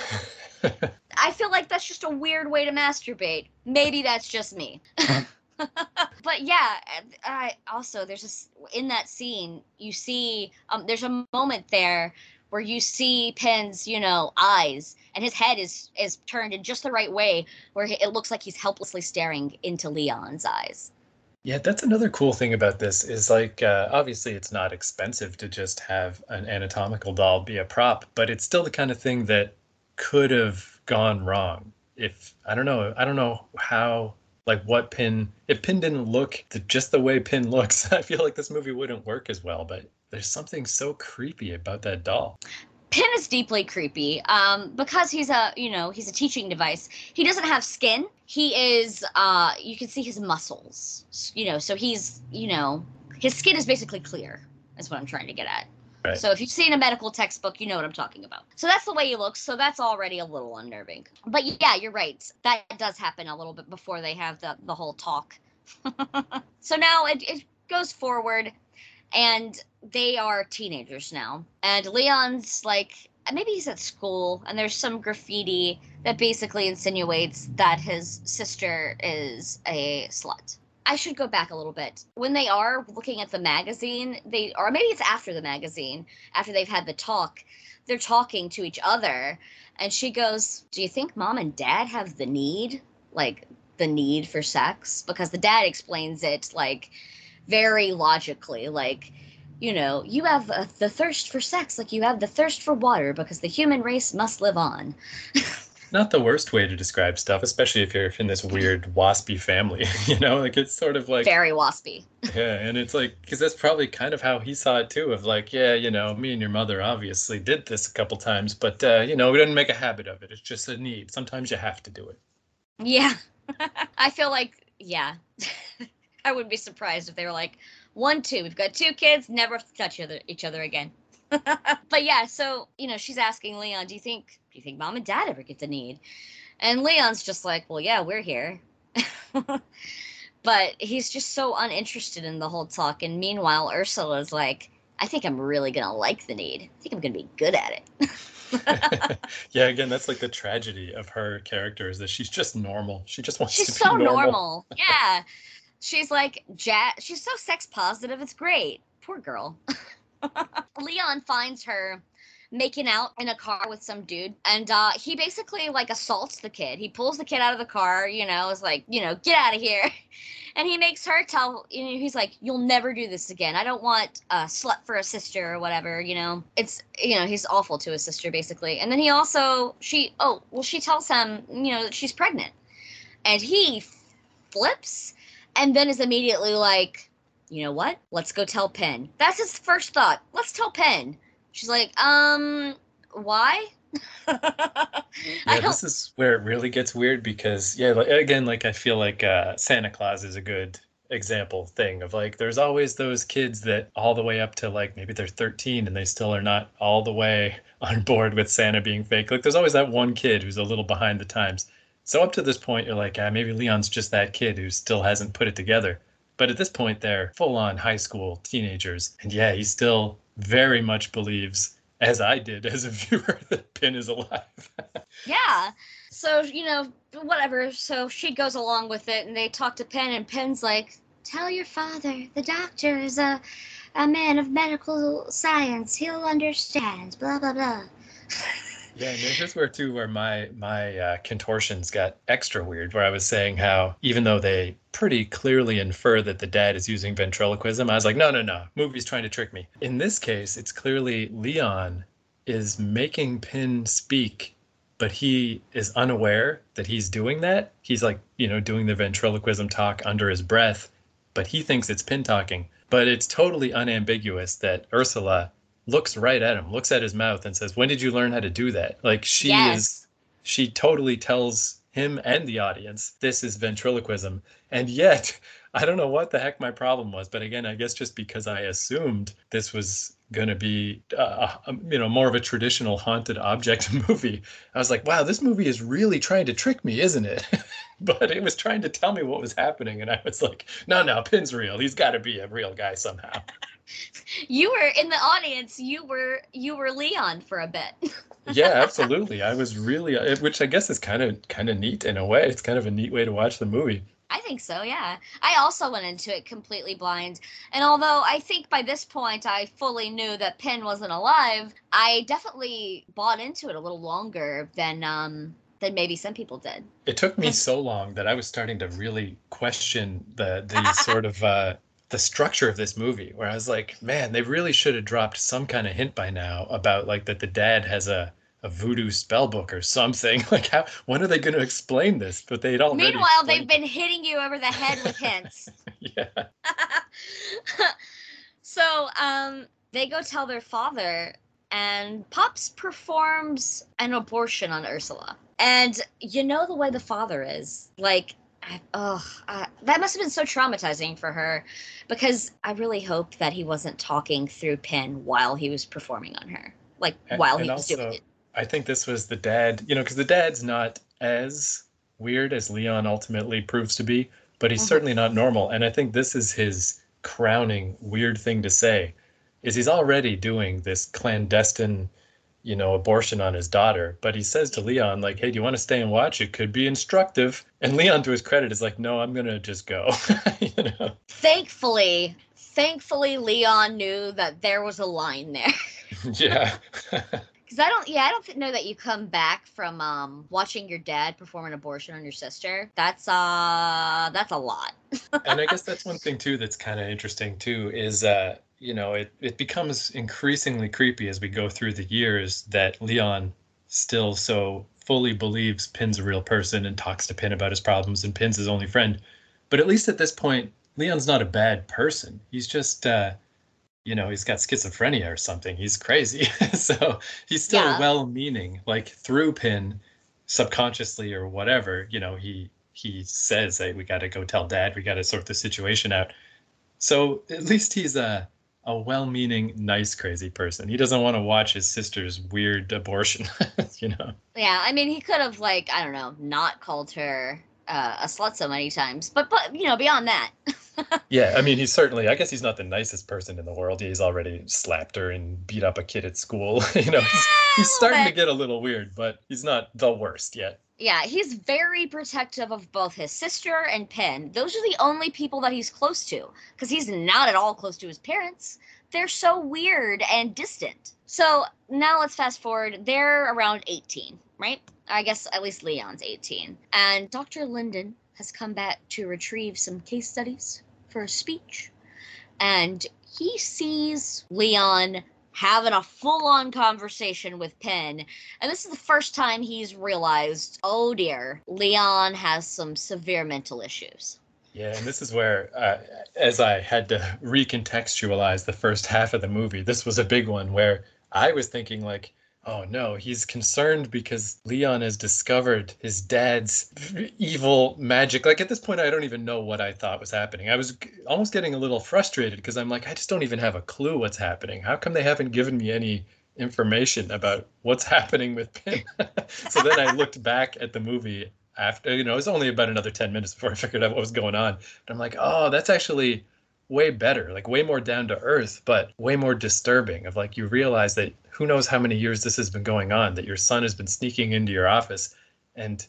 I feel like that's just a weird way to masturbate. Maybe that's just me. but yeah, I also there's this in that scene you see um there's a moment there where you see Pin's you know eyes and his head is is turned in just the right way where it looks like he's helplessly staring into Leon's eyes. Yeah, that's another cool thing about this is like uh, obviously it's not expensive to just have an anatomical doll be a prop, but it's still the kind of thing that could have gone wrong if I don't know I don't know how like what Pin if Pin didn't look the, just the way Pin looks, I feel like this movie wouldn't work as well. But there's something so creepy about that doll. Pin is deeply creepy um, because he's a you know he's a teaching device. He doesn't have skin. He is uh, you can see his muscles. You know, so he's you know his skin is basically clear. Is what I'm trying to get at. So if you've seen a medical textbook, you know what I'm talking about. So that's the way he looks. So that's already a little unnerving. But yeah, you're right. That does happen a little bit before they have the the whole talk. so now it, it goes forward and they are teenagers now. And Leon's like, maybe he's at school, and there's some graffiti that basically insinuates that his sister is a slut. I should go back a little bit. When they are looking at the magazine, they or maybe it's after the magazine, after they've had the talk, they're talking to each other, and she goes, "Do you think mom and dad have the need, like the need for sex?" Because the dad explains it like very logically, like you know, you have uh, the thirst for sex like you have the thirst for water because the human race must live on. Not the worst way to describe stuff, especially if you're in this weird waspy family. You know, like it's sort of like Very waspy. Yeah, and it's like because that's probably kind of how he saw it too. Of like, yeah, you know, me and your mother obviously did this a couple times, but uh, you know, we didn't make a habit of it. It's just a need. Sometimes you have to do it. Yeah. I feel like, yeah. I wouldn't be surprised if they were like, one, two, we've got two kids, never touch other, each other again. but yeah, so, you know, she's asking Leon, do you think, do you think mom and dad ever get the need? And Leon's just like, well, yeah, we're here. but he's just so uninterested in the whole talk. And meanwhile, Ursula's like, I think I'm really going to like the need. I think I'm going to be good at it. yeah, again, that's like the tragedy of her character is that she's just normal. She just wants She's to be so normal. normal. Yeah. She's like ja she's so sex positive. It's great. Poor girl. Leon finds her making out in a car with some dude and uh he basically like assaults the kid. He pulls the kid out of the car, you know, is like, you know, get out of here. And he makes her tell you know, he's like, You'll never do this again. I don't want a slut for a sister or whatever, you know. It's you know, he's awful to his sister basically. And then he also she oh, well she tells him, you know, that she's pregnant. And he flips and then is immediately like, you know what? Let's go tell Pin. That's his first thought. Let's tell Pin. She's like, um, why? I Yeah, this is where it really gets weird because yeah, like, again, like I feel like uh, Santa Claus is a good example thing of like there's always those kids that all the way up to like maybe they're 13 and they still are not all the way on board with Santa being fake. Like there's always that one kid who's a little behind the times. So up to this point, you're like, ah, maybe Leon's just that kid who still hasn't put it together. But at this point, they're full on high school teenagers. And yeah, he's still very much believes, as I did as a viewer, that Pin is alive. Yeah. So, you know, whatever. So she goes along with it and they talk to Pin and Pin's like, tell your father the doctor is a, a man of medical science. He'll understand, blah, blah, blah. Yeah, and here's where too where my my uh, contortions got extra weird. Where I was saying how even though they pretty clearly infer that the dad is using ventriloquism, I was like, no, no, no, movie's trying to trick me. In this case, it's clearly Leon is making Pin speak, but he is unaware that he's doing that. He's like, you know, doing the ventriloquism talk under his breath, but he thinks it's Pin talking. But it's totally unambiguous that Ursula looks right at him, looks at his mouth, and says, "When did you learn how to do that?" Like she Yes. is, she totally tells him and the audience this is ventriloquism, and yet I don't know what the heck my problem was, but again, I guess just because I assumed this was going to be, uh, you know, more of a traditional haunted object movie, I was like, wow, this movie is really trying to trick me, isn't it? but it was trying to tell me what was happening, and I was like, no, no, Pin's real. He's got to be a real guy somehow. You were in the audience. You were you were Leon for a bit. yeah, absolutely. I was really, uh, which I guess is kind of kind of neat in a way. It's kind of a neat way to watch the movie. I think so, yeah. I also went into it completely blind. And although I think by this point I fully knew that Pin wasn't alive, I definitely bought into it a little longer than um than maybe some people did. It took me so long that I was starting to really question the the sort of uh, the structure of this movie, where I was like, man, they really should have dropped some kind of hint by now about like that the dad has a a voodoo spell book or something. Like, how when are they going to explain this? But they don't. Meanwhile, they've explained- been hitting you over the head with hints. yeah. so um they go tell their father and pops performs an abortion on ursula and you know the way the father is like I, oh, uh, that must have been so traumatizing for her because I really hope that he wasn't talking through Pin while he was performing on her, like And- while he and was doing it. I think this was the dad, you know, because the dad's not as weird as Leon ultimately proves to be, but he's Mhm. certainly not normal. And I think this is his crowning weird thing to say, is he's already doing this clandestine, you know, abortion on his daughter. But he says to Leon, like, "Hey, do you want to stay and watch? It could be instructive." And Leon, to his credit, is like, "No, I'm gonna just go." you know. Thankfully, thankfully, Leon knew that there was a line there. yeah. Because I don't, yeah, I don't know that you come back from um, watching your dad perform an abortion on your sister. That's uh, that's a lot. and I guess that's one thing too that's kind of interesting too is uh you know it it becomes increasingly creepy as we go through the years that Leon still so fully believes Pin's a real person and talks to Pin about his problems and Pin's his only friend. But at least at this point, Leon's not a bad person. He's just uh you know, he's got schizophrenia or something. He's crazy. so he's still Yeah. well meaning. Like through Pin, subconsciously or whatever, you know, he he says, "Hey, we got to go tell Dad. We got to sort the situation out." So at least he's a a well-meaning, nice, crazy person. He doesn't want to watch his sister's weird abortion. you know. Yeah, I mean, he could have like I don't know, not called her uh, a slut so many times, but but you know, beyond that, Yeah, I mean, he's certainly. I guess he's not the nicest person in the world. He's already slapped her and beat up a kid at school. you know, he's, he's starting to get a little weird, but he's not the worst yet. Yeah, he's very protective of both his sister and Pin. Those are the only people that he's close to, because he's not at all close to his parents. They're so weird and distant. So now let's fast forward. They're around 18, right? I guess at least Leon's 18. And Dr. Linden has come back to retrieve some case studies for a speech. And he sees Leon having a full on conversation with Pin. And this is the first time he's realized, oh dear, Leon has some severe mental issues. Yeah, and this is where, uh, as I had to recontextualize the first half of the movie, this was a big one where I was thinking, like, oh no, he's concerned because Leon has discovered his dad's evil magic. Like, at this point, I don't even know what I thought was happening. I was almost getting a little frustrated because I'm like, I just don't even have a clue what's happening. How come they haven't given me any information about what's happening with Pin? so then I looked back at the movie after you know it was only about another 10 minutes before i figured out what was going on and i'm like oh that's actually way better like way more down to earth but way more disturbing of like you realize that who knows how many years this has been going on that your son has been sneaking into your office and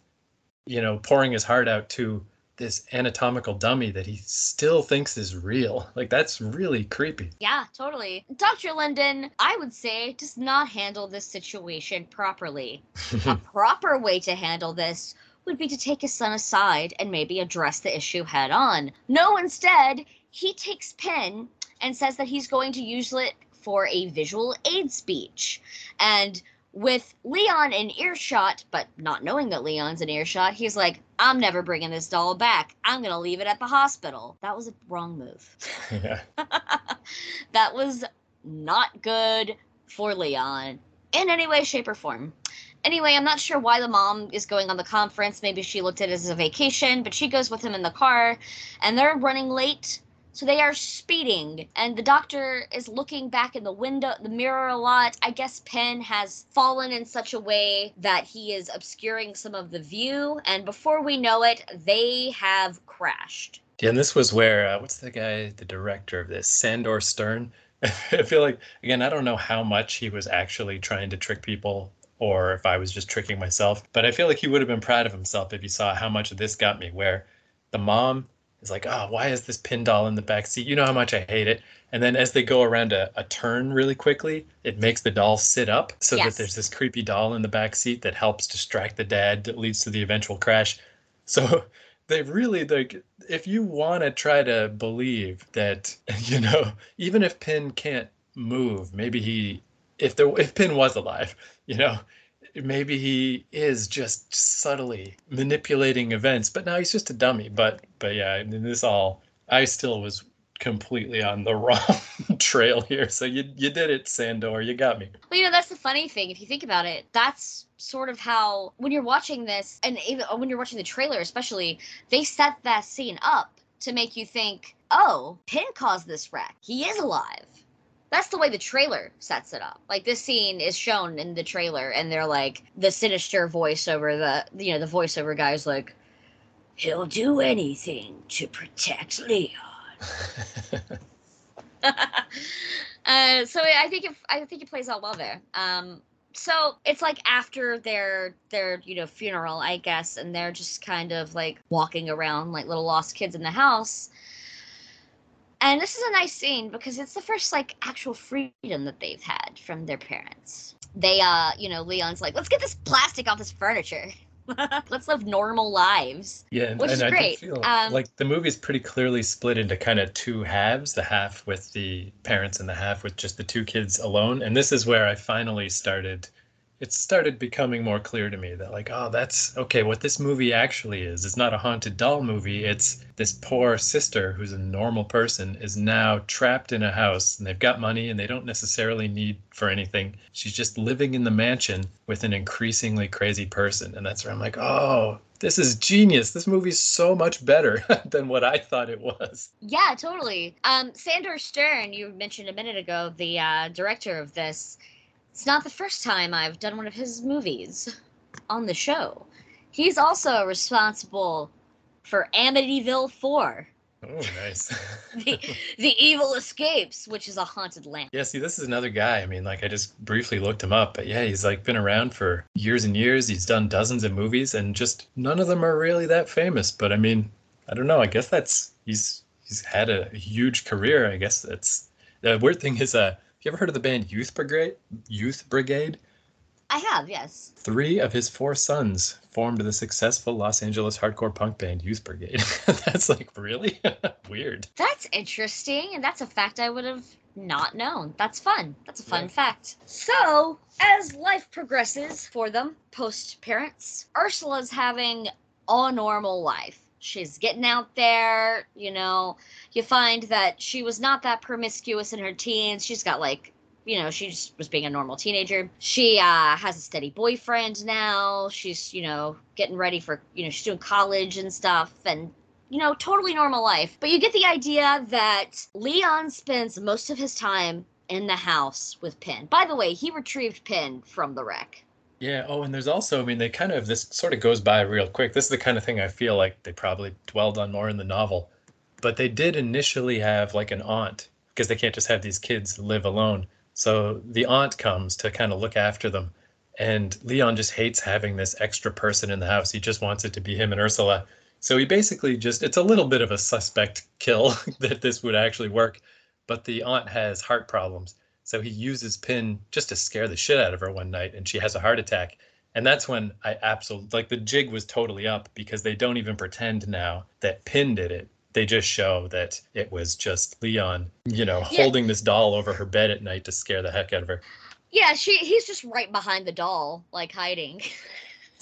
you know pouring his heart out to this anatomical dummy that he still thinks is real. Like that's really creepy. Yeah, totally. Dr. Linden, I would say, does not handle this situation properly. a proper way to handle this would be to take his son aside and maybe address the issue head on. No, instead, he takes Pin and says that he's going to use it for a visual aid speech. And with Leon in earshot, but not knowing that Leon's in earshot, he's like, I'm never bringing this doll back. I'm going to leave it at the hospital. That was a wrong move. yeah. that was not good for Leon in any way, shape, or form. Anyway, I'm not sure why the mom is going on the conference. Maybe she looked at it as a vacation, but she goes with him in the car and they're running late so they are speeding, and the doctor is looking back in the window, the mirror a lot. I guess Pin has fallen in such a way that he is obscuring some of the view, and before we know it, they have crashed. Yeah, and this was where uh, what's the guy, the director of this, Sandor Stern. I feel like again, I don't know how much he was actually trying to trick people or if I was just tricking myself, but I feel like he would have been proud of himself if he saw how much of this got me. Where the mom is like, oh, why is this pin doll in the back seat? You know how much I hate it. And then as they go around a, a turn really quickly, it makes the doll sit up so yes. that there's this creepy doll in the back seat that helps distract the dad that leads to the eventual crash. So they really like if you want to try to believe that, you know, even if Pin can't move, maybe he if there if Pin was alive, you know, maybe he is just subtly manipulating events, but now he's just a dummy. But but yeah, I mean, this all I still was completely on the wrong trail here. So you you did it, Sandor. You got me. Well, you know that's the funny thing. If you think about it, that's sort of how when you're watching this, and even uh, when you're watching the trailer, especially, they set that scene up to make you think, oh, Pin caused this wreck. He is alive that's the way the trailer sets it up. Like this scene is shown in the trailer, and they're like the sinister voiceover, the you know the voiceover guy's like, he'll do anything to protect Leon. uh, so I think it, I think it plays out well there. Um, so it's like after their their you know funeral, I guess, and they're just kind of like walking around like little lost kids in the house and this is a nice scene because it's the first like actual freedom that they've had from their parents. They uh, you know, Leon's like, let's get this plastic off this furniture. let's live normal lives. Yeah, which and is I great. feel um, like the movie's pretty clearly split into kind of two halves: the half with the parents and the half with just the two kids alone. And this is where I finally started it started becoming more clear to me that like oh that's okay what this movie actually is it's not a haunted doll movie it's this poor sister who's a normal person is now trapped in a house and they've got money and they don't necessarily need for anything she's just living in the mansion with an increasingly crazy person and that's where i'm like oh this is genius. This movie's so much better than what I thought it was. Yeah, totally. Um, Sandor Stern, you mentioned a minute ago, the uh, director of this, it's not the first time I've done one of his movies on the show. He's also responsible for Amityville 4. Oh, nice. the, the Evil Escapes, which is a haunted land. Yeah, see, this is another guy. I mean, like, I just briefly looked him up, but yeah, he's like been around for years and years. He's done dozens of movies, and just none of them are really that famous. But I mean, I don't know. I guess that's he's he's had a huge career. I guess that's the weird thing is, uh, you ever heard of the band Youth Brigade? Youth Brigade? I have, yes. Three of his four sons formed the successful Los Angeles hardcore punk band Youth Brigade. that's like really weird. That's interesting, and that's a fact I would have not known. That's fun. That's a fun yeah. fact. So, as life progresses for them, post parents, Ursula's having a normal life she's getting out there you know. You find that she was not that promiscuous in her teens. She's got like you know she just was being a normal teenager. She uh, has a steady boyfriend now. She's you know getting ready for you know she's doing college and stuff and you know totally normal life. But you get the idea that leon spends most of his time in the house with Pin. By the way, he retrieved Pin from the wreck. Yeah. Oh, and there's also, I mean, they kind of, this sort of goes by real quick. This is the kind of thing I feel like they probably dwelled on more in the novel. But they did initially have like an aunt because they can't just have these kids live alone. So the aunt comes to kind of look after them. And Leon just hates having this extra person in the house. He just wants it to be him and Ursula. So he basically just, it's a little bit of a suspect kill that this would actually work. But the aunt has heart problems. So he uses Pin just to scare the shit out of her one night and she has a heart attack. And that's when I absolutely, like, the jig was totally up because they don't even pretend now that Pin did it. They just show that it was just Leon, you know, Yeah. holding this doll over her bed at night to scare the heck out of her. Yeah, she he's just right behind the doll, like hiding.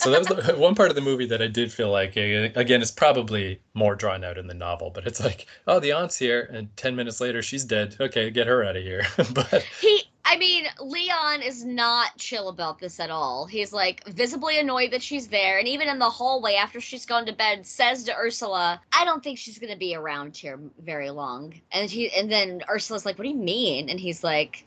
So that was the one part of the movie that I did feel like uh, again it's probably more drawn out in the novel, but it's like, oh, the aunt's here, and ten minutes later she's dead. Okay, get her out of here. but He, I mean, Leon is not chill about this at all. He's like visibly annoyed that she's there, and even in the hallway after she's gone to bed, says to Ursula, "I don't think she's gonna be around here very long." And he, and then Ursula's like, "What do you mean?" And he's like,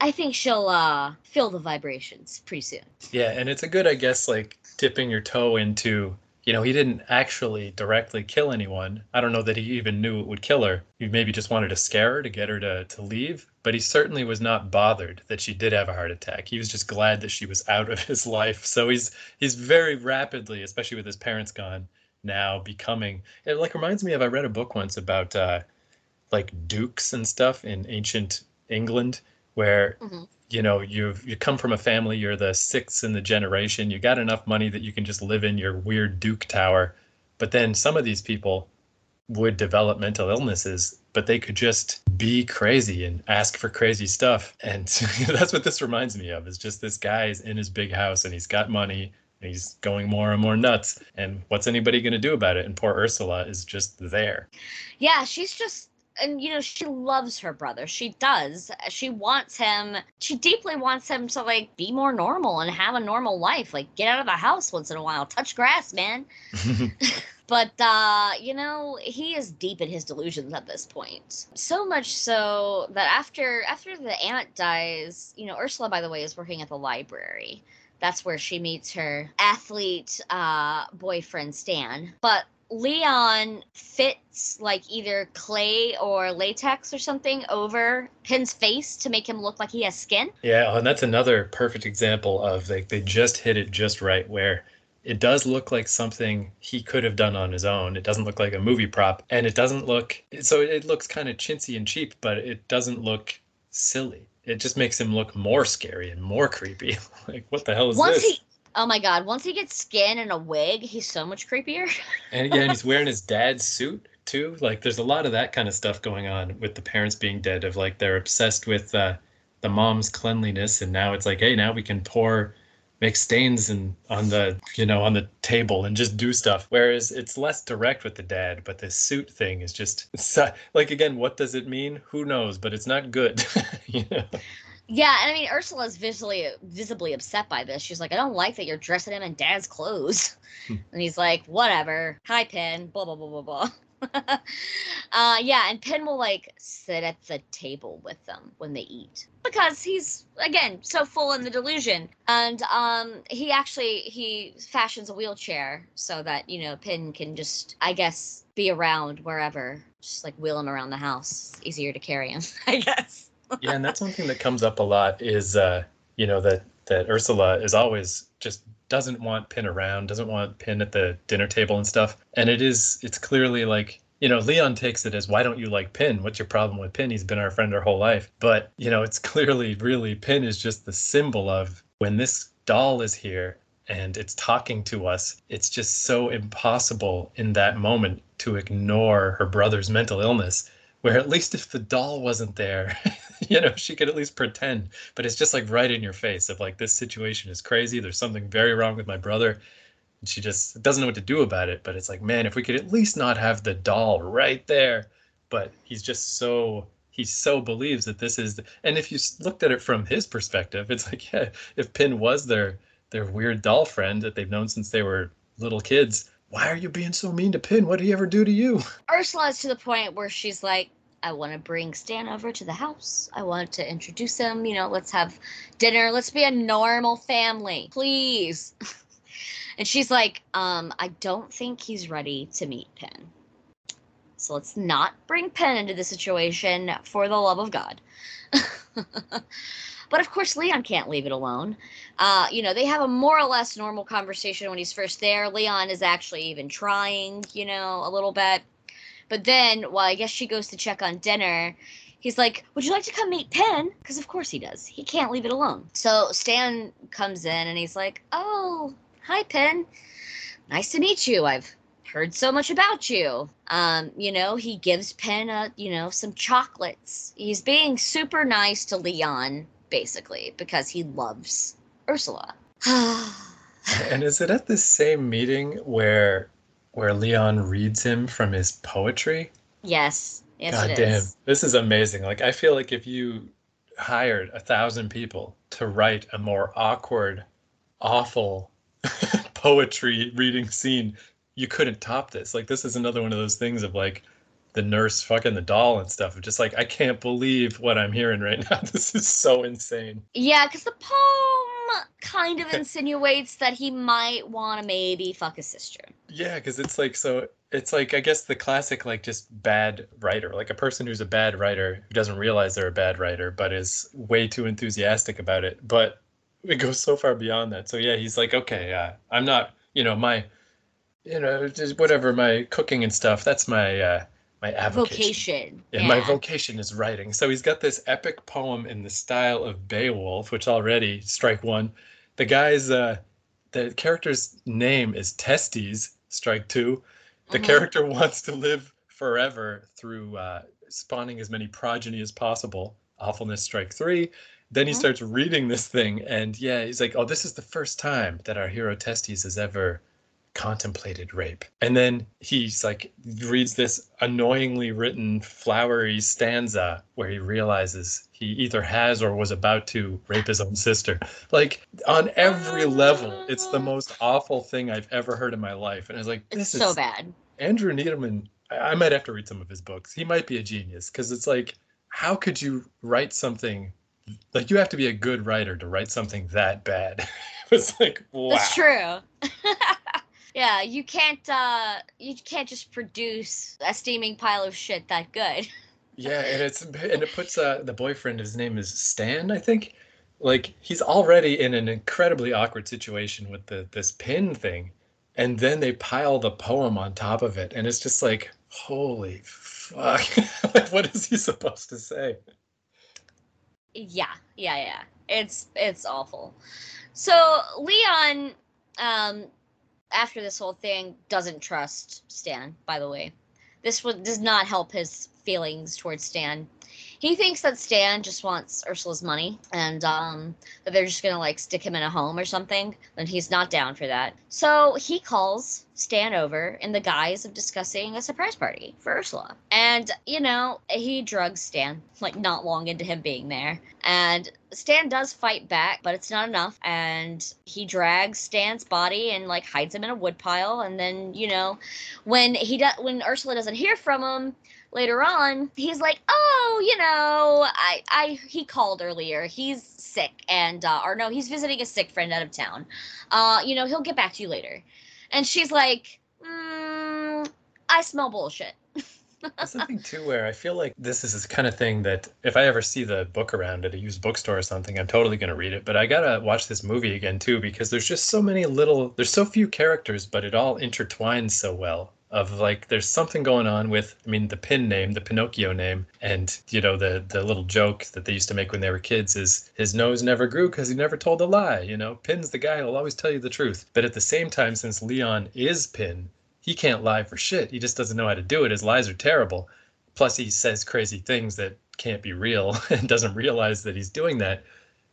"I think she'll uh feel the vibrations pretty soon." yeah, and it's a good, I guess, like dipping your toe into. You know, he didn't actually directly kill anyone. I don't know that he even knew it would kill her. He maybe just wanted to scare her to get her to, to leave. But he certainly was not bothered that she did have a heart attack. He was just glad that she was out of his life. So he's he's very rapidly, especially with his parents gone, now becoming it like reminds me of I read a book once about uh like dukes and stuff in ancient England where Mhm. you know you've you come from a family you're the sixth in the generation you got enough money that you can just live in your weird duke tower. But then some of these people would develop mental illnesses but they could just be crazy and ask for crazy stuff. And that's what this reminds me of is just this guy is in his big house and he's got money and he's going more and more nuts. And what's anybody going to do about it? And poor ursula is just there. Yeah, she's just and you know, she loves her brother. She does. She wants him she deeply wants him to like be more normal and have a normal life. Like get out of the house once in a while. Touch grass, man. But uh, you know, he is deep in his delusions at this point. So much so that after after the aunt dies, you know, Ursula by the way is working at the library. That's where she meets her athlete uh boyfriend Stan. But Leon fits like either clay or latex or something over Pin's face to make him look like he has skin. Yeah, oh, and that's another perfect example of like they just hit it just right where it does look like something he could have done on his own. It doesn't look like a movie prop and it doesn't look so it looks kind of chintzy and cheap, but it doesn't look silly. It just makes him look more scary and more creepy. like what the hell is Once this? he Oh my god, once he gets skin and a wig, he's so much creepier. And again, he's wearing his dad's suit too. Like there's a lot of that kind of stuff going on with the parents being dead of like they're obsessed with uh, the mom's cleanliness and now it's like, hey, now we can pour make stains and on the you know on the table and just do stuff whereas it's less direct with the dad but the suit thing is just like again what does it mean who knows but it's not good you know Yeah, and I mean Ursula's visibly visibly upset by this. She's like, I don't like that you're dressing him in dad's clothes. Hmm. and he's like, whatever. Hi, Pin. Blah blah blah blah blah. uh yeah, and Pin will like sit at the table with them when they eat. Because he's again so full in the delusion. And um he actually he fashions a wheelchair so that, you know, Pin can just I guess be around wherever. Just like wheel him around the house. It's easier to carry him, I guess. Yeah and that's one thing that comes up a lot is uh you know that that ursula is always just doesn't want pin around doesn't want pin at the dinner table and stuff. And it is it's clearly like you know leon takes it as why don't you like pin? What's your problem with pin? He's been our friend our whole life. But you know it's clearly really pin is just the symbol of when this doll is here and it's talking to us it's just so impossible in that moment to ignore her brother's mental illness where at least if the doll wasn't there you know she could at least pretend. But it's just like right in your face of like this situation is crazy. There's something very wrong with my brother. And she just doesn't know what to do about it. But it's like man if we could at least not have the doll right there. But he's just so he so believes that this is the, and if you looked at it from his perspective it's like yeah if pin was their their weird doll friend that they've known since they were little kids why are you being so mean to pin what did he ever do to you Ursula is to the point where she's like, I want to bring Stan over to the house. I want to introduce him. You know, let's have dinner. Let's be a normal family, please. and she's like, um, I don't think he's ready to meet Pin. So let's not bring Pin into the situation for the love of God. But of course, Leon can't leave it alone. Uh, you know, they have a more or less normal conversation when he's first there. Leon is actually even trying, you know, a little bit. But then, well, I guess she goes to check on dinner. He's like, Would you like to come meet Pin? Because of course he does. He can't leave it alone. So Stan comes in and he's like, Oh, hi, Pin. Nice to meet you. I've heard so much about you. Um, you know, he gives Pin a, you know, some chocolates. He's being super nice to Leon, basically, because he loves Ursula. and is it at this same meeting where where Leon reads him from his poetry? Yes. Yes, God damn. is. This is amazing. Like I feel like if you hired a thousand people to write a more awkward, awful poetry reading scene, you couldn't top this. Like this is another one of those things of like the nurse fucking the doll and stuff. Just like I can't believe what I'm hearing right now. This is so insane. Yeah, because the poem kind of insinuates that he might want to maybe fuck his sister. Yeah, because it's like so. It's like I guess the classic like just bad writer, like a person who's a bad writer who doesn't realize they're a bad writer, but is way too enthusiastic about it. But it goes so far beyond that. So yeah, he's like, okay, uh, I'm not, you know, my, you know, just whatever my cooking and stuff. That's my uh, my avocation. Vocation. Yeah, my vocation is writing. So he's got this epic poem in the style of Beowulf, which already strike one. The guy's uh the character's name is Testes, strike two. The Mhm. character wants to live forever through uh, spawning as many progeny as possible. Awfulness, strike three. Then he Mhm. starts reading this thing, and yeah, he's like, "Oh, this is the first time that our hero Testes has ever contemplated rape." And then he's like, reads this annoyingly written, flowery stanza where he realizes he either has or was about to rape his own sister. Like on every level, it's the most awful thing I've ever heard in my life. And I was like, It's "This so is bad. Andrew Neiderman, I I might have to read some of his books. He might be a genius because it's like, how could you write something like you have to be a good writer to write something that bad? it's like, wow. That's true. yeah, you can't uh you can't just produce a steaming pile of shit that good. Yeah, and it's and it puts uh, the boyfriend. His name is Stan, I think. Like he's already in an incredibly awkward situation with the this pin thing, and then they pile the poem on top of it, and it's just like, holy fuck! like, what is he supposed to say? Yeah, yeah, yeah. It's it's awful. So Leon, um, after this whole thing, doesn't trust Stan. By the way, this would does not help his feelings towards Stan. He thinks that Stan just wants Ursula's money and um, that they're just gonna like stick him in a home or something. And he's not down for that. So he calls Stan over in the guise of discussing a surprise party for Ursula. And you know he drugs Stan like not long into him being there. And Stan does fight back, but it's not enough. And he drags Stan's body and like hides him in a woodpile. And then you know when he does when Ursula doesn't hear from him later on, he's like, "Oh, you know, I, I, he called earlier. He's sick, and uh, or no, he's visiting a sick friend out of town. Uh, you know, he'll get back to you later." And she's like, mm, "I smell bullshit." That's the thing too, where I feel like this is this kind of thing that if I ever see the book around at a used bookstore or something, I'm totally gonna read it. But I gotta watch this movie again too because there's just so many little, there's so few characters, but it all intertwines so well. Of like, there's something going on with, I mean, the pin name, the Pinocchio name, and you know the the little joke that they used to make when they were kids is his nose never grew because he never told a lie. You know, Pin's the guy who'll always tell you the truth. But at the same time, since Leon is Pin, he can't lie for shit. He just doesn't know how to do it. His lies are terrible. Plus, he says crazy things that can't be real and doesn't realize that he's doing that.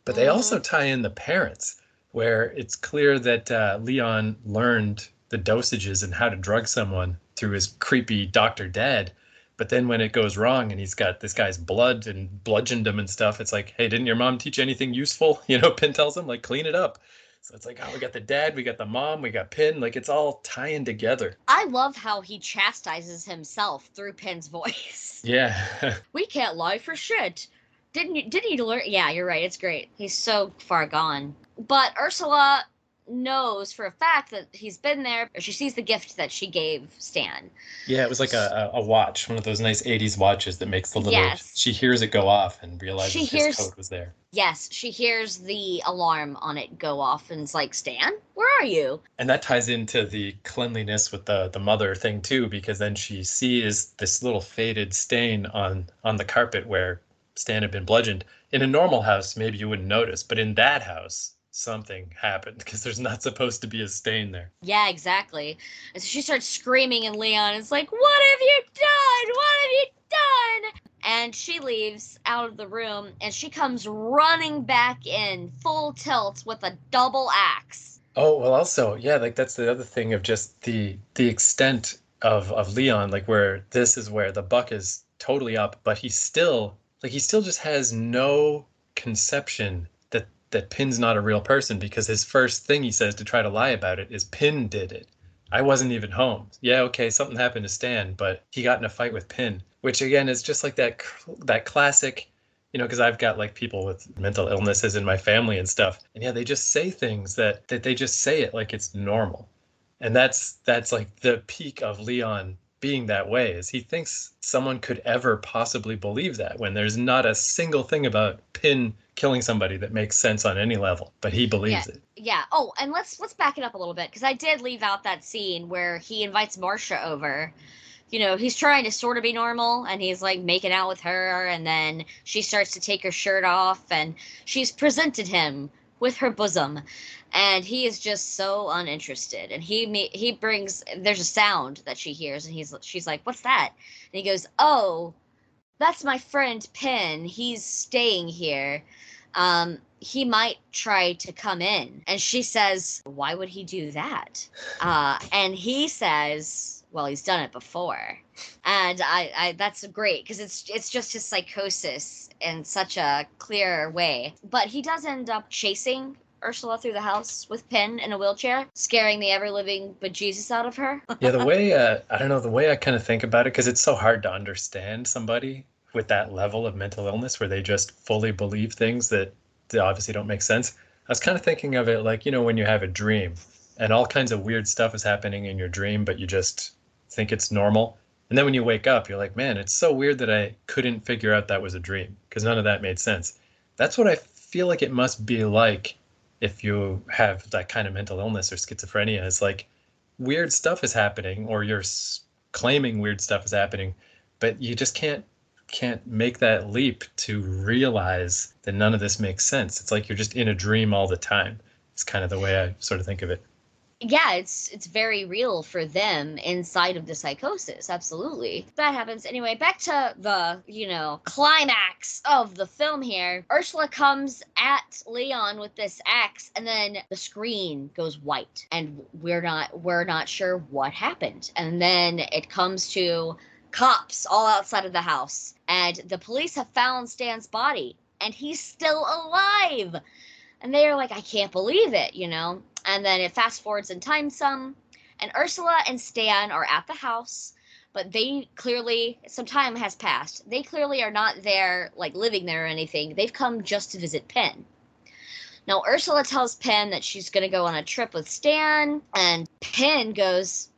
But they also tie in the parents, where it's clear that uh, Leon learned the dosages and how to drug someone through his creepy doctor dad. But then when it goes wrong and he's got this guy's blood and bludgeoned him and stuff, it's like, hey, didn't your mom teach you anything useful? You know, Pin tells him, like, clean it up. So it's like, oh, we got the dad, we got the mom, we got Pin. Like, it's all tying together. I love how he chastises himself through Pin's voice. Yeah. we can't lie for shit. Didn't you? Didn't you learn? Yeah, you're right. It's great. He's so far gone. But Ursula knows for a fact that he's been there. She sees the gift that she gave Stan. Yeah, it was like a, a, watch, one of those nice 80s watches that makes the little. Yes. She hears it go off and realizes She his hears- code was there. Yes, she hears the alarm on it go off and is like, Stan, where are you? And that ties into the cleanliness with the the mother thing too, because then she sees this little faded stain on on the carpet where Stan had been bludgeoned. In a normal house, maybe you wouldn't notice, but in that house, something happened because there's not supposed to be a stain there. Yeah, exactly. And so she starts screaming, and Leon is like, What have you done? What have you done? And she leaves out of the room and she comes running back in full tilt with a double axe. Oh well, also yeah, like that's the other thing of just the the extent of of Leon, like where this is where the buck is totally up, but he still like he still just has no conception that Pin's not a real person because his first thing he says to try to lie about it is Pin did it. I wasn't even home. Yeah, okay, something happened to Stan, but he got in a fight with Pin, which again is just like that that classic you know, because I've got like people with mental illnesses in my family and stuff, and yeah, they just say things that that they just say it like it's normal, and that's that's like the peak of Leon being that way is he thinks someone could ever possibly believe that when there's not a single thing about Pin killing somebody that makes sense on any level, but he believes Yeah. it. Yeah. Oh, and let's let's back it up a little bit because I did leave out that scene where he invites Marcia over. You know, he's trying to sort of be normal and he's like making out with her and then she starts to take her shirt off and she's presented him with her bosom and he is just so uninterested and he he brings there's a sound that she hears and he's she's like what's that? And he goes oh that's my friend Pin he's staying here. Um he might try to come in. And she says why would he do that? Uh and he says well he's done it before. And i i that's great because it's it's just his psychosis in such a clear way. But he does end up chasing ursula through the house with Pin in a wheelchair scaring the ever-living bejesus out of her yeah, the way uh, I don't know the way I kind of think about it because it's so hard to understand somebody with that level of mental illness where they just fully believe things that, that obviously don't make sense. I was kind of thinking of it like you know when you have a dream and all kinds of weird stuff is happening in your dream, but you just think it's normal. And then when you wake up, you're like, man, it's so weird that I couldn't figure out that was a dream because none of that made sense. That's what I feel like it must be like if you have that kind of mental illness or schizophrenia. It's like weird stuff is happening or you're claiming weird stuff is happening, but you just can't can't make that leap to realize that none of this makes sense. It's like you're just in a dream all the time. It's kind of the way I sort of think of it. Yeah it's it's very real for them inside of the psychosis absolutely. That happens. Anyway back to the you know climax of the film here. Ursula comes at leon with this axe and then the screen goes white and we're not we're not sure what happened. And then it comes to cops all outside of the house and the police have found stan's body and he's still alive! And they are like i can't believe it you know and then it fast forwards in time some. And ursula and stan are at the house but they clearly some time has passed. They clearly are not there like living there or anything. They've come just to visit pin. Now ursula tells pin that she's going to go on a trip with stan and pin goes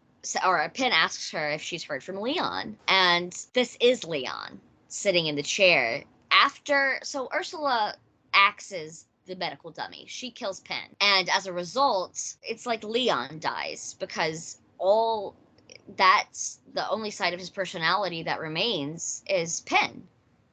or pin asks her if she's heard from leon. And this is leon sitting in the chair. After so ursula axes the medical dummy. She kills Pin. And as a result, it's like Leon dies because all that's the only side of his personality that remains is Pin.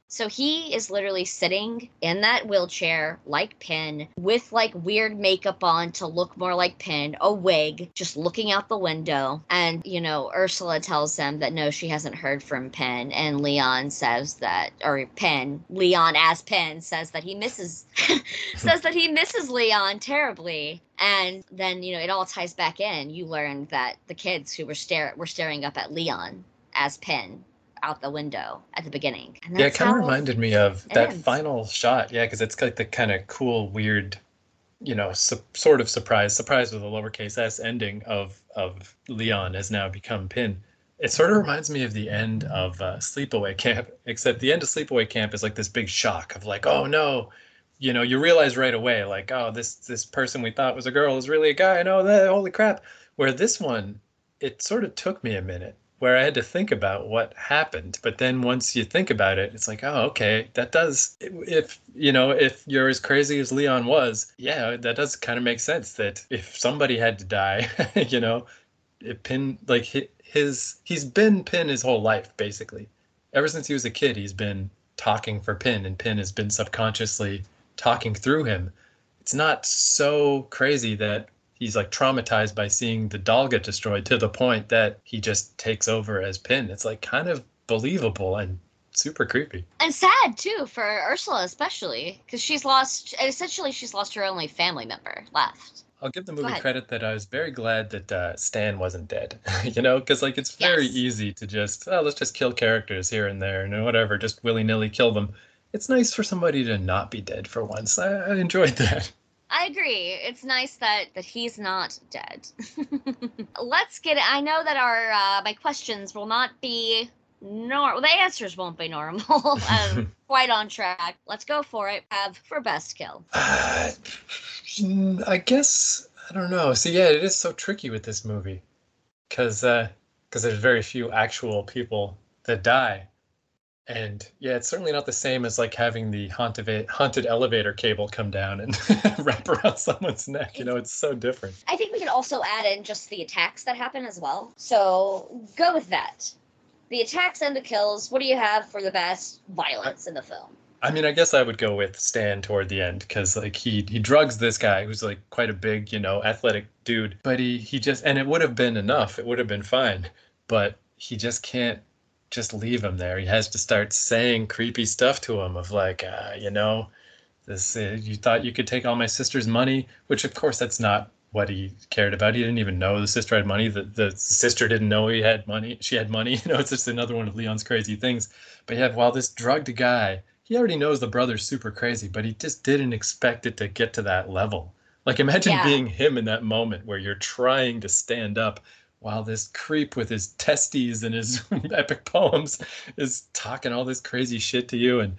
So he is literally sitting in that wheelchair like Pin with like weird makeup on to look more like Pin, a wig, just looking out the window. And, you know, Ursula tells them that no, she hasn't heard from Pin. And Leon says that, or Pin, Leon as Pin says that he misses, says that he misses Leon terribly. And then, you know, it all ties back in. You learn that the kids who were, stare- were staring up at Leon as Pin out the window at the beginning. And Yeah, it kind of reminded me of that ends. final shot. Yeah, because it's like the kind of cool, weird, you know, su- sort of surprise, surprise with a lowercase s ending of of Leon has now become Pin. It sort of reminds me of the end of uh, Sleepaway Camp, except the end of Sleepaway Camp is like this big shock of like, oh no, you know you realize right away like oh this this person we thought was a girl is really a guy and oh that holy crap where this one it sort of took me a minute where i had to think about what happened but then once you think about it it's like oh okay that does if you know if you're as crazy as leon was yeah that does kind of make sense that if somebody had to die you know it pin like his he's been pin his whole life basically ever since he was a kid he's been talking for pin and pin has been subconsciously talking through him. It's not so crazy that he's like traumatized by seeing the doll get destroyed to the point that he just takes over as Pin. It's like kind of believable and super creepy. And sad too for Ursula especially because she's lost essentially she's lost her only family member left. I'll give the movie credit that I was very glad that uh, Stan wasn't dead. you know, because like it's very yes. easy to just oh let's just kill characters here and there and whatever, just willy nilly kill them it's nice for somebody to not be dead for once. I, I enjoyed that. I agree. It's nice that that he's not dead. Let's get it. I know that our uh, my questions will not be normal. The answers won't be normal. um, quite on track. Let's go for it. Have for best kill. Uh, I guess I don't know. See, yeah, it is so tricky with this movie because because uh, there's very few actual people that die and yeah, it's certainly not the same as like having the haunted haunted elevator cable come down and wrap around someone's neck. You know, it's so different. I think we can also add in just the attacks that happen as well. So go with that. The attacks and the kills. What do you have for the best violence I, in the film? I mean, I guess I would go with Stan toward the end because like he he drugs this guy who's like quite a big, you know, athletic dude, but he he just and it would have been enough. It would have been fine, but he just can't just leave him there. He has to start saying creepy stuff to him of like, uh, you know, this uh, you thought you could take all my sister's money, which of course that's not what he cared about. He didn't even know the sister had money. The, the sister didn't know he had money. She had money. You know, it's just another one of Leon's crazy things. But yeah, while this drugged guy, he already knows the brother's super crazy, but he just didn't expect it to get to that level. Like imagine yeah. being him in that moment where you're trying to stand up while this creep with his testes and his epic poems is talking all this crazy shit to you and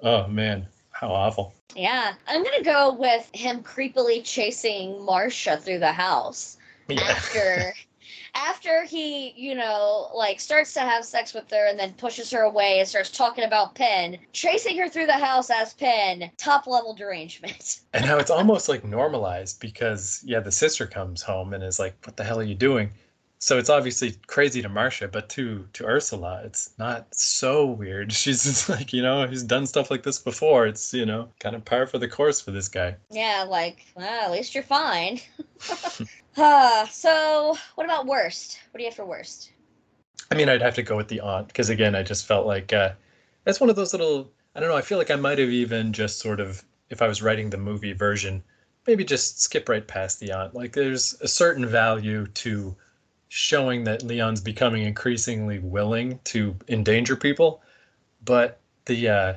oh man how awful. Yeah i'm gonna go with him creepily chasing marcia through the house yeah. after after he you know like starts to have sex with her and then pushes her away and starts talking about Pin, chasing her through the house as Pin, top level derangement. And how it's almost like normalized because yeah the sister comes home and is like what the hell are you doing so it's obviously crazy to Marcia, but to to Ursula, it's not so weird. She's just like, you know, he's done stuff like this before. It's you know, kind of par for the course for this guy. Yeah, like, well, at least you're fine. uh, so what about worst? What do you have for worst? I mean, I'd have to go with the aunt because again, I just felt like uh, that's one of those little. I don't know. I feel like I might have even just sort of, if I was writing the movie version, maybe just skip right past the aunt. Like, there's a certain value to showing that Leon's becoming increasingly willing to endanger people, but the uh,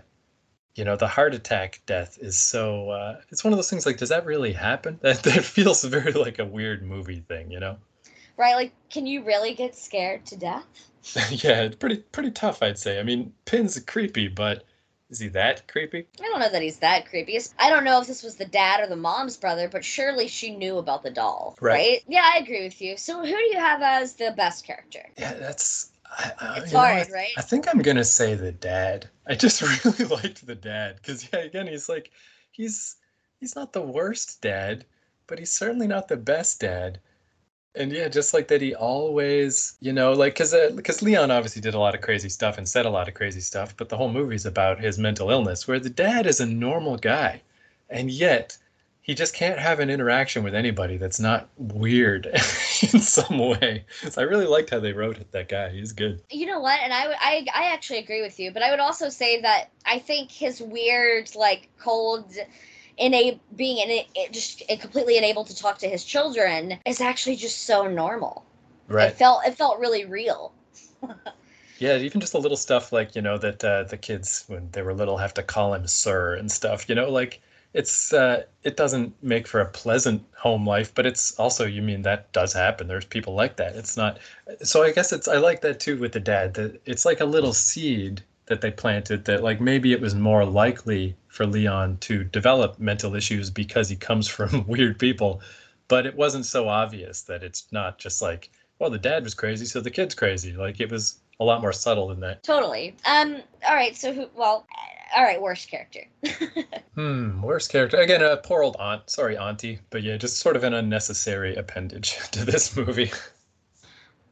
you know the heart attack death is so uh, it's one of those things like does that really happen? That that feels very like a weird movie thing, you know? Right, like can you really get scared to death? yeah, it's pretty pretty tough, I'd say. I mean, Pin's creepy, but is he that creepy? I don't know that he's that creepy. I don't know if this was the dad or the mom's brother, but surely she knew about the doll, right? right? Yeah, I agree with you. So who do you have as the best character? Yeah, that's. I, I, it's hard, know, right? I think I'm gonna say the dad. I just really liked the dad because yeah, again, he's like, he's he's not the worst dad, but he's certainly not the best dad and yeah just like that he always you know like because because uh, leon obviously did a lot of crazy stuff and said a lot of crazy stuff but the whole movie's about his mental illness where the dad is a normal guy and yet he just can't have an interaction with anybody that's not weird in some way. So i really liked how they wrote it that guy. He's good. You know what? And I, I i actually agree with you but i would also say that i think his weird like cold a being in it, just completely unable to talk to his children is actually just so normal. Right. It felt it felt really real. yeah, even just a little stuff like you know that uh, the kids when they were little have to call him sir and stuff. You know, like it's uh, it doesn't make for a pleasant home life, but it's also you mean that does happen. There's people like that. It's not. So I guess it's I like that too with the dad. That it's like a little seed that they planted that like maybe it was more likely for Leon to develop mental issues because he comes from weird people, but it wasn't so obvious that it's not just like, well, the dad was crazy, so the kid's crazy. Like it was a lot more subtle than that. Totally. Um. All right. So who? Well. All right. Worst character. Hmm. Worst character again. A poor old aunt. Sorry, auntie. But yeah, just sort of an unnecessary appendage to this movie.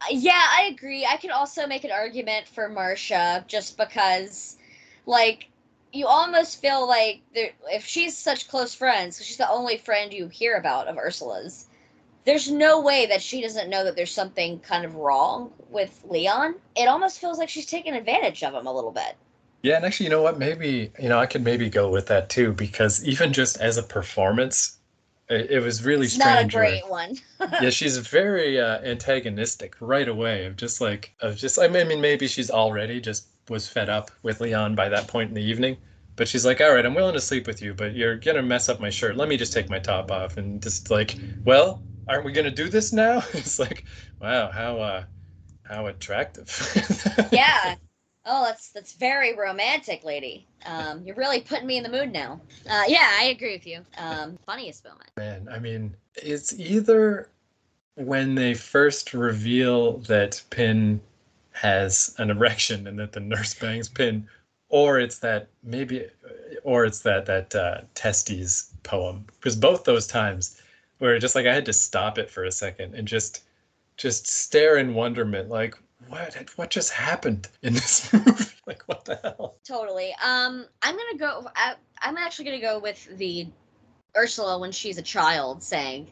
Yeah, I agree. I can also make an argument for Marcia just because, like, you almost feel like if she's such close friends, she's the only friend you hear about of Ursula's. There's no way that she doesn't know that there's something kind of wrong with Leon. It almost feels like she's taking advantage of him a little bit. Yeah, and actually, you know what? Maybe you know I could maybe go with that too because even just as a performance, it, it was really it's strange. Not a great one. yeah, she's very uh, antagonistic right away. Of just like of just I mean maybe she's already just was fed up with Leon by that point in the evening. But she's like, all right, I'm willing to sleep with you, but you're gonna mess up my shirt. Let me just take my top off and just like, well, aren't we gonna do this now? it's like, wow, how uh, how attractive. yeah, Oh, that's that's very romantic, lady. Um, you're really putting me in the mood now. Uh, yeah, I agree with you. Um, funniest moment. Man, I mean, it's either when they first reveal that Pin has an erection and that the nurse bangs Pin, or it's that maybe, or it's that that uh, testes poem. Because both those times, where just like I had to stop it for a second and just just stare in wonderment, like what what just happened in this movie? like what the hell? Totally. Um, I'm gonna go. I, I'm actually gonna go with the Ursula when she's a child saying,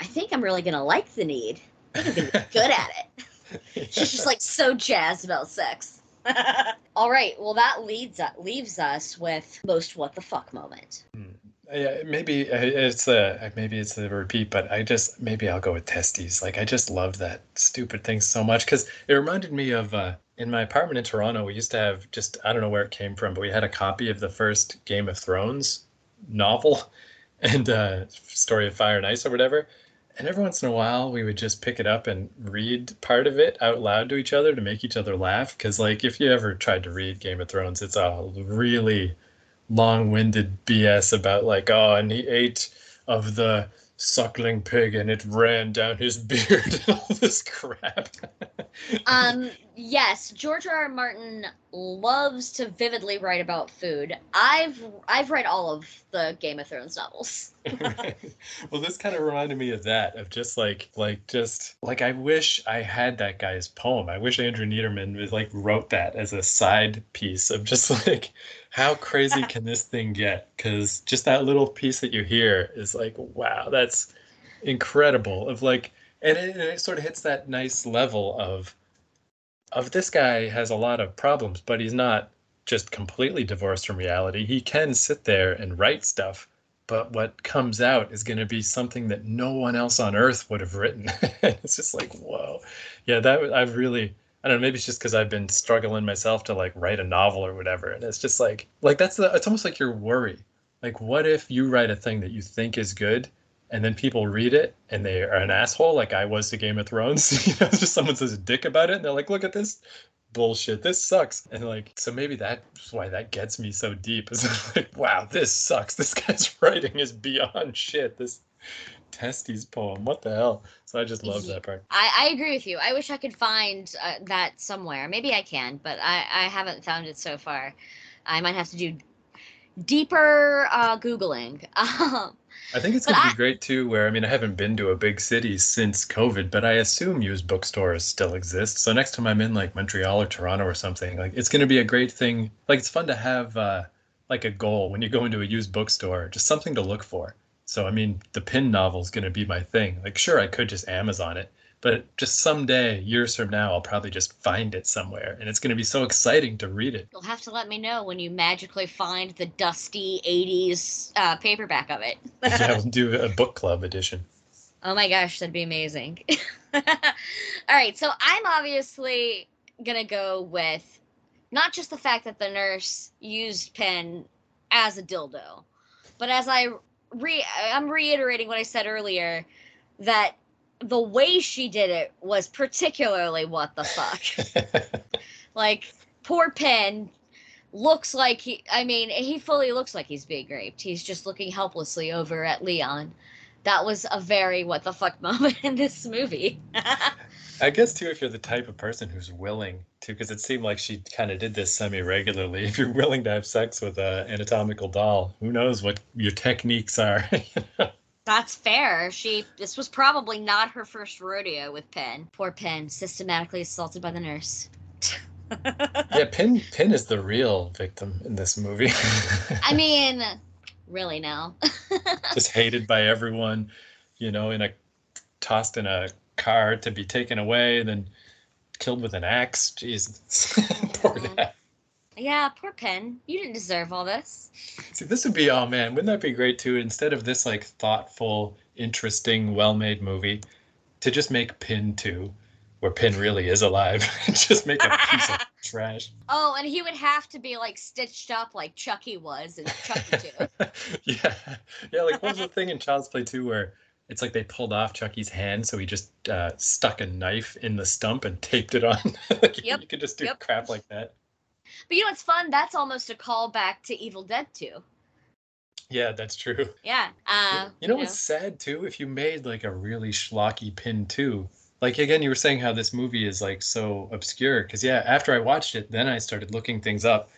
"I think I'm really gonna like the need. I think I'm gonna be good at it." She's just like so jazzed about sex. All right. Well, that leads uh, leaves us with most what the fuck moment. Hmm yeah, maybe uh, it's a maybe it's a repeat, but I just maybe I'll go with testes. Like I just love that stupid thing so much because it reminded me of uh, in my apartment in Toronto. We used to have just I don't know where it came from, but we had a copy of the first Game of Thrones novel and uh, Story of Fire and Ice or whatever. And every once in a while, we would just pick it up and read part of it out loud to each other to make each other laugh. Because like if you ever tried to read Game of Thrones, it's a really long-winded BS about like, oh, and he ate of the suckling pig and it ran down his beard and all this crap. um yes, George R. R. Martin loves to vividly write about food. I've I've read all of the Game of Thrones novels. well, this kind of reminded me of that, of just like like just like I wish I had that guy's poem. I wish Andrew Neiderman was like wrote that as a side piece of just like how crazy can this thing get? Because just that little piece that you hear is like, wow, that's incredible. Of like, and it, and it sort of hits that nice level of of this guy has a lot of problems, but he's not just completely divorced from reality. He can sit there and write stuff, but what comes out is going to be something that no one else on earth would have written. it's just like, whoa. Yeah, that I've really I don't know, maybe it's just because I've been struggling myself to like write a novel or whatever. And it's just like like that's the it's almost like your worry. Like what if you write a thing that you think is good and then people read it and they are an asshole like I was to Game of Thrones. you know, just someone says a dick about it and they're like, look at this bullshit. This sucks. And like, so maybe that's why that gets me so deep. Is like, wow, this sucks. This guy's writing is beyond shit. This testes poem. What the hell? So I just love that part. I, I agree with you. I wish I could find uh, that somewhere. Maybe I can, but I, I haven't found it so far. I might have to do deeper uh, Googling. Um, I think it's going to be great too. Where I mean, I haven't been to a big city since COVID, but I assume used bookstores still exist. So next time I'm in like Montreal or Toronto or something, like it's going to be a great thing. Like it's fun to have uh, like a goal when you go into a used bookstore, just something to look for. So I mean, the pin novel is going to be my thing. Like sure, I could just Amazon it, but just someday, years from now, I'll probably just find it somewhere, and it's going to be so exciting to read it. You'll have to let me know when you magically find the dusty '80s uh, paperback of it. yeah, we'll do a book club edition. Oh my gosh, that'd be amazing. All right, so I'm obviously gonna go with not just the fact that the nurse used Pin as a dildo, but as I re I'm reiterating what I said earlier that the way she did it was particularly what the fuck. like poor Pin looks like he I mean, he fully looks like he's being raped. He's just looking helplessly over at Leon. That was a very what the fuck moment in this movie. I guess too, if you're the type of person who's willing to, because it seemed like she kind of did this semi regularly. If you're willing to have sex with an anatomical doll, who knows what your techniques are? That's fair. She this was probably not her first rodeo with Pin. Poor Pin, systematically assaulted by the nurse. yeah, Pin Pin is the real victim in this movie. I mean, really now. Just hated by everyone, you know, in a tossed in a car to be taken away, and then killed with an axe. Jesus, poor dad. Yeah, poor Pin. You didn't deserve all this. See, this would be oh man, wouldn't that be great too? Instead of this like thoughtful, interesting, well-made movie, to just make Pin two, where Pin really is alive, just make a piece of trash. Oh, and he would have to be like stitched up like Chucky was in Chucky 2. yeah, yeah. Like what was the thing in Child's Play two where it's like they pulled off Chucky's hand, so he just uh, stuck a knife in the stump and taped it on. like, Yep, You could just do yep. crap like that. But you know what's fun? That's almost a callback to Evil Dead 2. Yeah, that's true. Yeah. Uh, you know what's sad too? If you made like a really schlocky pin too, like again, you were saying how this movie is like so obscure. Because yeah, after I watched it, then I started looking things up,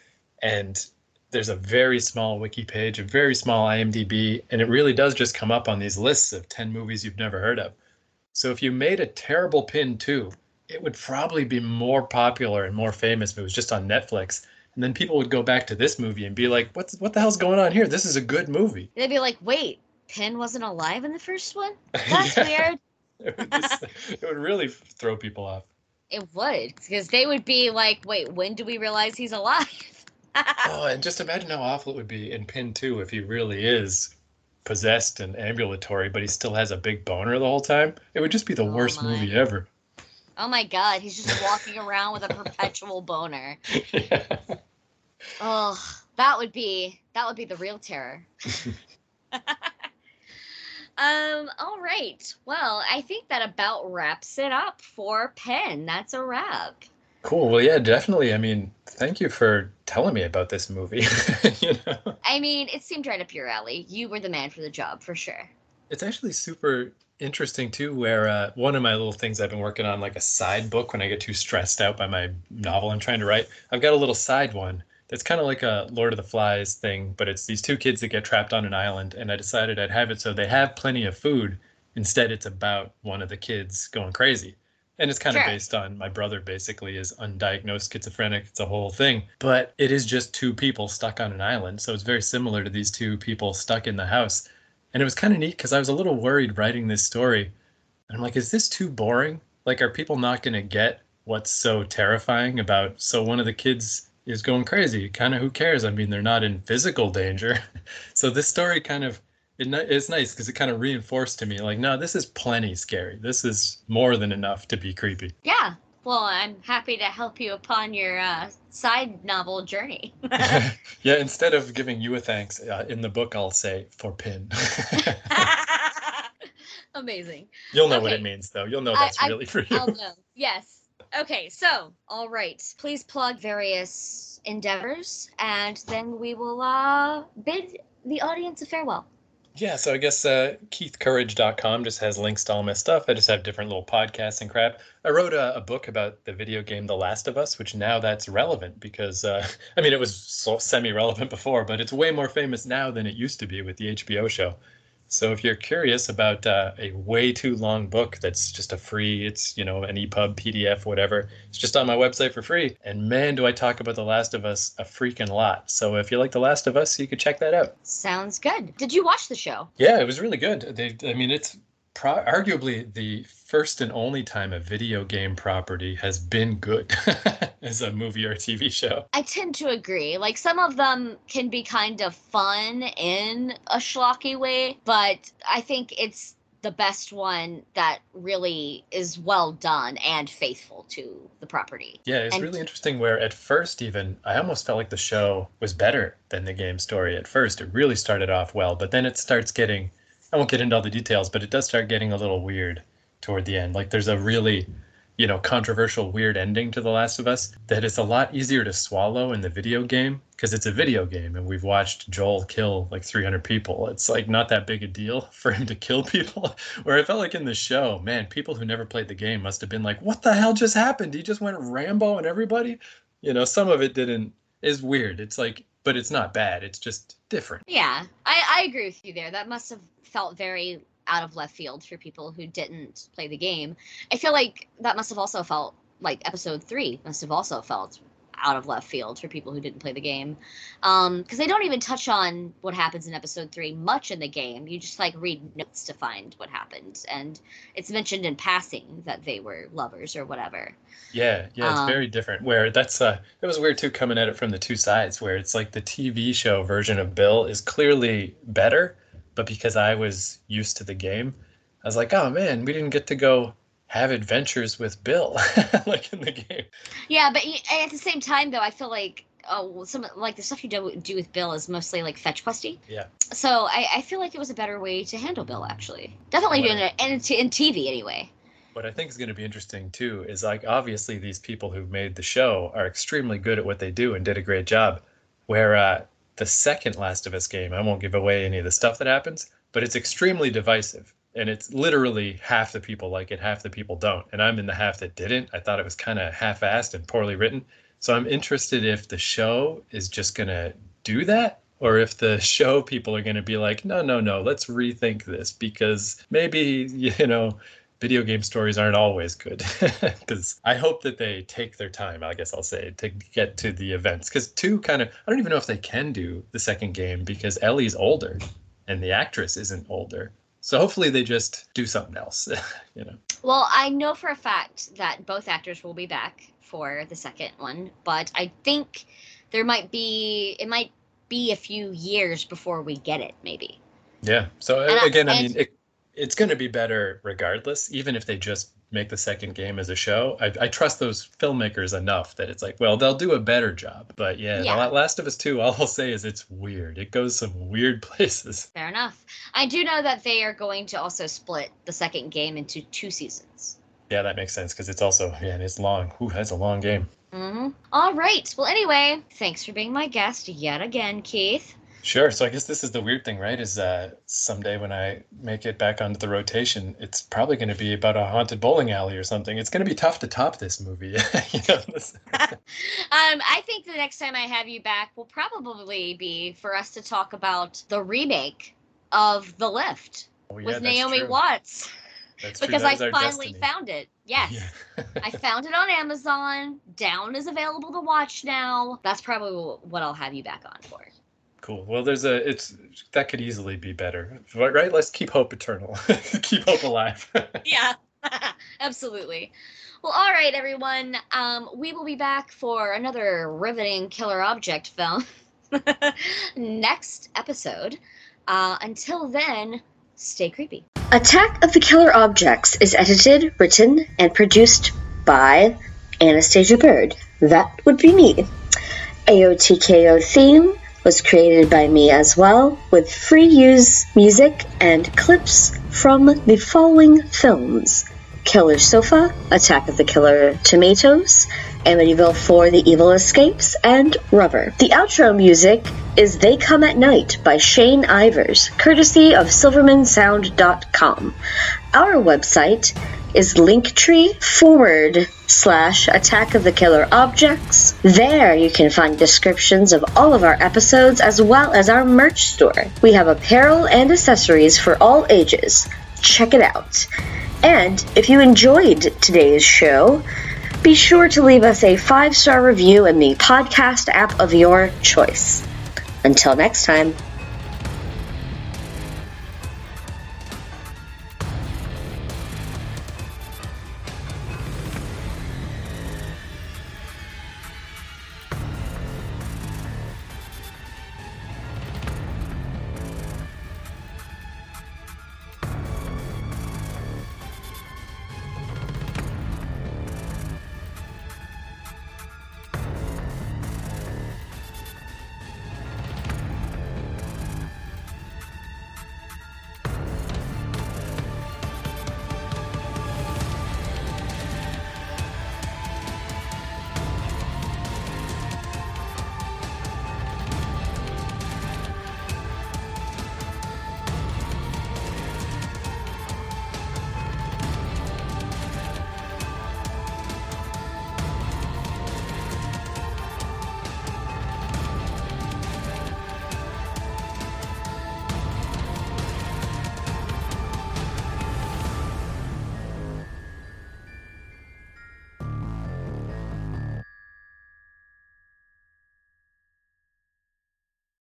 and there's a very small wiki page, a very small IMDb, and it really does just come up on these lists of ten movies you've never heard of. So if you made a terrible pin too, it would probably be more popular and more famous if it was just on Netflix. And then people would go back to this movie and be like, "What's what the hell's going on here? This is a good movie." They'd be like, wait, Pin wasn't alive in the first one? That's Yeah. weird. it would, just, it would really throw people off. It would, because they would be like, wait, when do we realize he's alive? Oh, and just imagine how awful it would be in Pin 2 if he really is possessed and ambulatory, but he still has a big boner the whole time. It would just be the Oh worst my. movie ever. Oh my god, he's just walking around with a perpetual boner. yeah. Oh, that would be that would be the real terror. um, all right. Well, I think that about wraps it up for Pin. That's a wrap. Cool. Well, yeah, definitely. I mean, thank you for telling me about this movie. you know, I mean, it seemed right up your alley. You were the man for the job, for sure. it's actually super interesting too. Where uh, one of my little things I've been working on, like a side book, when I get too stressed out by my novel I'm trying to write, I've got a little side one that's kind of like a Lord of the Flies thing, but it's these two kids that get trapped on an island, and I decided I'd have it so they have plenty of food. Instead, it's about one of the kids going crazy. And it's kind of Sure. based on my brother basically is undiagnosed schizophrenic. It's a whole thing. But it is just two people stuck on an island. So it's very similar to these two people stuck in the house. And it was kind of neat because I was a little worried writing this story. And I'm like, is this too boring? Like, are people not going to get what's so terrifying about? So one of the kids is going crazy. Kind of who cares? I mean, they're not in physical danger. so this story kind of it, it's nice because it kind of reinforced to me like, no, this is plenty scary. This is more than enough to be creepy. Yeah. Well, I'm happy to help you upon your uh, side novel journey. yeah, instead of giving you a thanks uh, in the book, I'll say for pin. Amazing. You'll know what it means, though. You'll know that's I- really for you. I'll know. Yes. Okay, so, all right. Please plug various endeavors, and then we will uh, bid the audience a farewell. Yeah, so I guess uh, KeithCourage.com just has links to all my stuff. I just have different little podcasts and crap. I wrote a, a book about the video game The Last of Us, which now that's relevant because, uh, I mean, it was so semi-relevant before, but it's way more famous now than it used to be with the HBO show. So if you're curious about uh, a way too long book that's just a free, it's, you know, an EPUB, PDF, whatever, it's just on my website for free. And man, do I talk about The Last of Us a freaking lot. So if you like The Last of Us, you could check that out. Sounds good. Did you watch the show? Yeah, it was really good. They, I mean, it's pro- arguably the first and only time a video game property has been good as a movie or TV show. I tend to agree. Like some of them can be kind of fun in a schlocky way, but I think it's the best one that really is well done and faithful to the property. Yeah, it's And- really interesting. Where at first, even I almost felt like the show was better than the game story. At first, it really started off well, but then it starts getting. I won't get into all the details, but it does start getting a little weird toward the end. Like there's a really you know, controversial, weird ending to The Last of Us that is a lot easier to swallow in the video game because it's a video game and we've watched Joel kill like 300 people. It's like not that big a deal for him to kill people. Where I felt like in the show, man, people who never played the game must have been like, what the hell just happened? He just went Rambo and everybody? You know, some of it didn't, is weird. It's like, but it's not bad. It's just different. Yeah, I, I agree with you there. That must have felt very out of left field for people who didn't play the game. I feel like that must have also felt like episode three must have also felt out of left field for people who didn't play the game. Because um, they don't even touch on what happens in episode three much in the game. You just like read notes to find what happened. And it's mentioned in passing that they were lovers or whatever. Yeah yeah it's um, very different. Where that's uh it was weird too coming at it from the two sides where it's like the tv show version of bill is clearly better but because I was used to the game, I was like, oh man, we didn't get to go have adventures with Bill like in the game. Yeah, but at the same time though, I feel like oh some like the stuff you do, do with Bill is mostly like fetch questy. Yeah. So I, I feel like it was a better way to handle Bill actually. Definitely doing it in, in TV anyway. What I think is going to be interesting too is like obviously these people who made the show are extremely good at what they do and did a great job. Where uh, the second Last of Us game, I won't give away any of the stuff that happens, but it's extremely divisive. And it's literally half the people like it, half the people don't. And I'm in the half that didn't. I thought it was kind of half assed and poorly written. So I'm interested if the show is just going to do that or if the show people are going to be like, no, no, no, let's rethink this because maybe, you know, video game stories aren't always good because I hope that they take their time, I guess I'll say, to get to the events. Because two kind of, I don't even know if they can do the second game because Ellie's older and the actress isn't older. So hopefully they just do something else, you know. Well, I know for a fact that both actors will be back for the second one, but I think there might be it might be a few years before we get it, maybe. Yeah. So and again, I, I mean, it, it's going to be better regardless, even if they just make the second game as a show. I, I, trust those filmmakers enough that it's like, well, they'll do a better job. But yeah, yeah. Last of Us 2, all I'll say is it's weird. It goes some weird places. Fair enough. I do know that they are going to also split the second game into two seasons. Yeah, that makes sense because it's also, yeah, it's long. Ooh, that's a long game. Mm-hmm. All right. Well, anyway, thanks for being my guest yet again, Keith. Sure. So I guess this is the weird thing, right? Is uh, someday when I make it back onto the rotation, it's probably going to be about a haunted bowling alley or something. It's going to be tough to top this movie. you know, this... um, I think the next time I have you back will probably be for us to talk about the remake of The Lift oh, yeah, with Naomi true. Watts. That's because I finally destiny. found it. Yes. Yeah. I found it on Amazon. Down is available to watch now. That's probably what I'll have you back on for. Cool. Well, there's a it's that could easily be better, right? Let's keep hope eternal. keep hope alive. yeah, absolutely. Well, all right, everyone. Um, we will be back for another riveting killer object film next episode. Uh, until then, stay creepy. Attack of the Killer Objects is edited, written, and produced by Anastasia Bird. That would be me. AOTKO theme was created by me as well, with free use music and clips from the following films Killer Sofa, Attack of the Killer Tomatoes, Amityville 4 The Evil Escapes, and Rubber. The outro music is They Come at Night by Shane Ivers, courtesy of SilvermanSound.com. Our website is linktree forward slash attack of the killer objects. There you can find descriptions of all of our episodes as well as our merch store. We have apparel and accessories for all ages. Check it out. And if you enjoyed today's show, be sure to leave us a five star review in the podcast app of your choice. Until next time.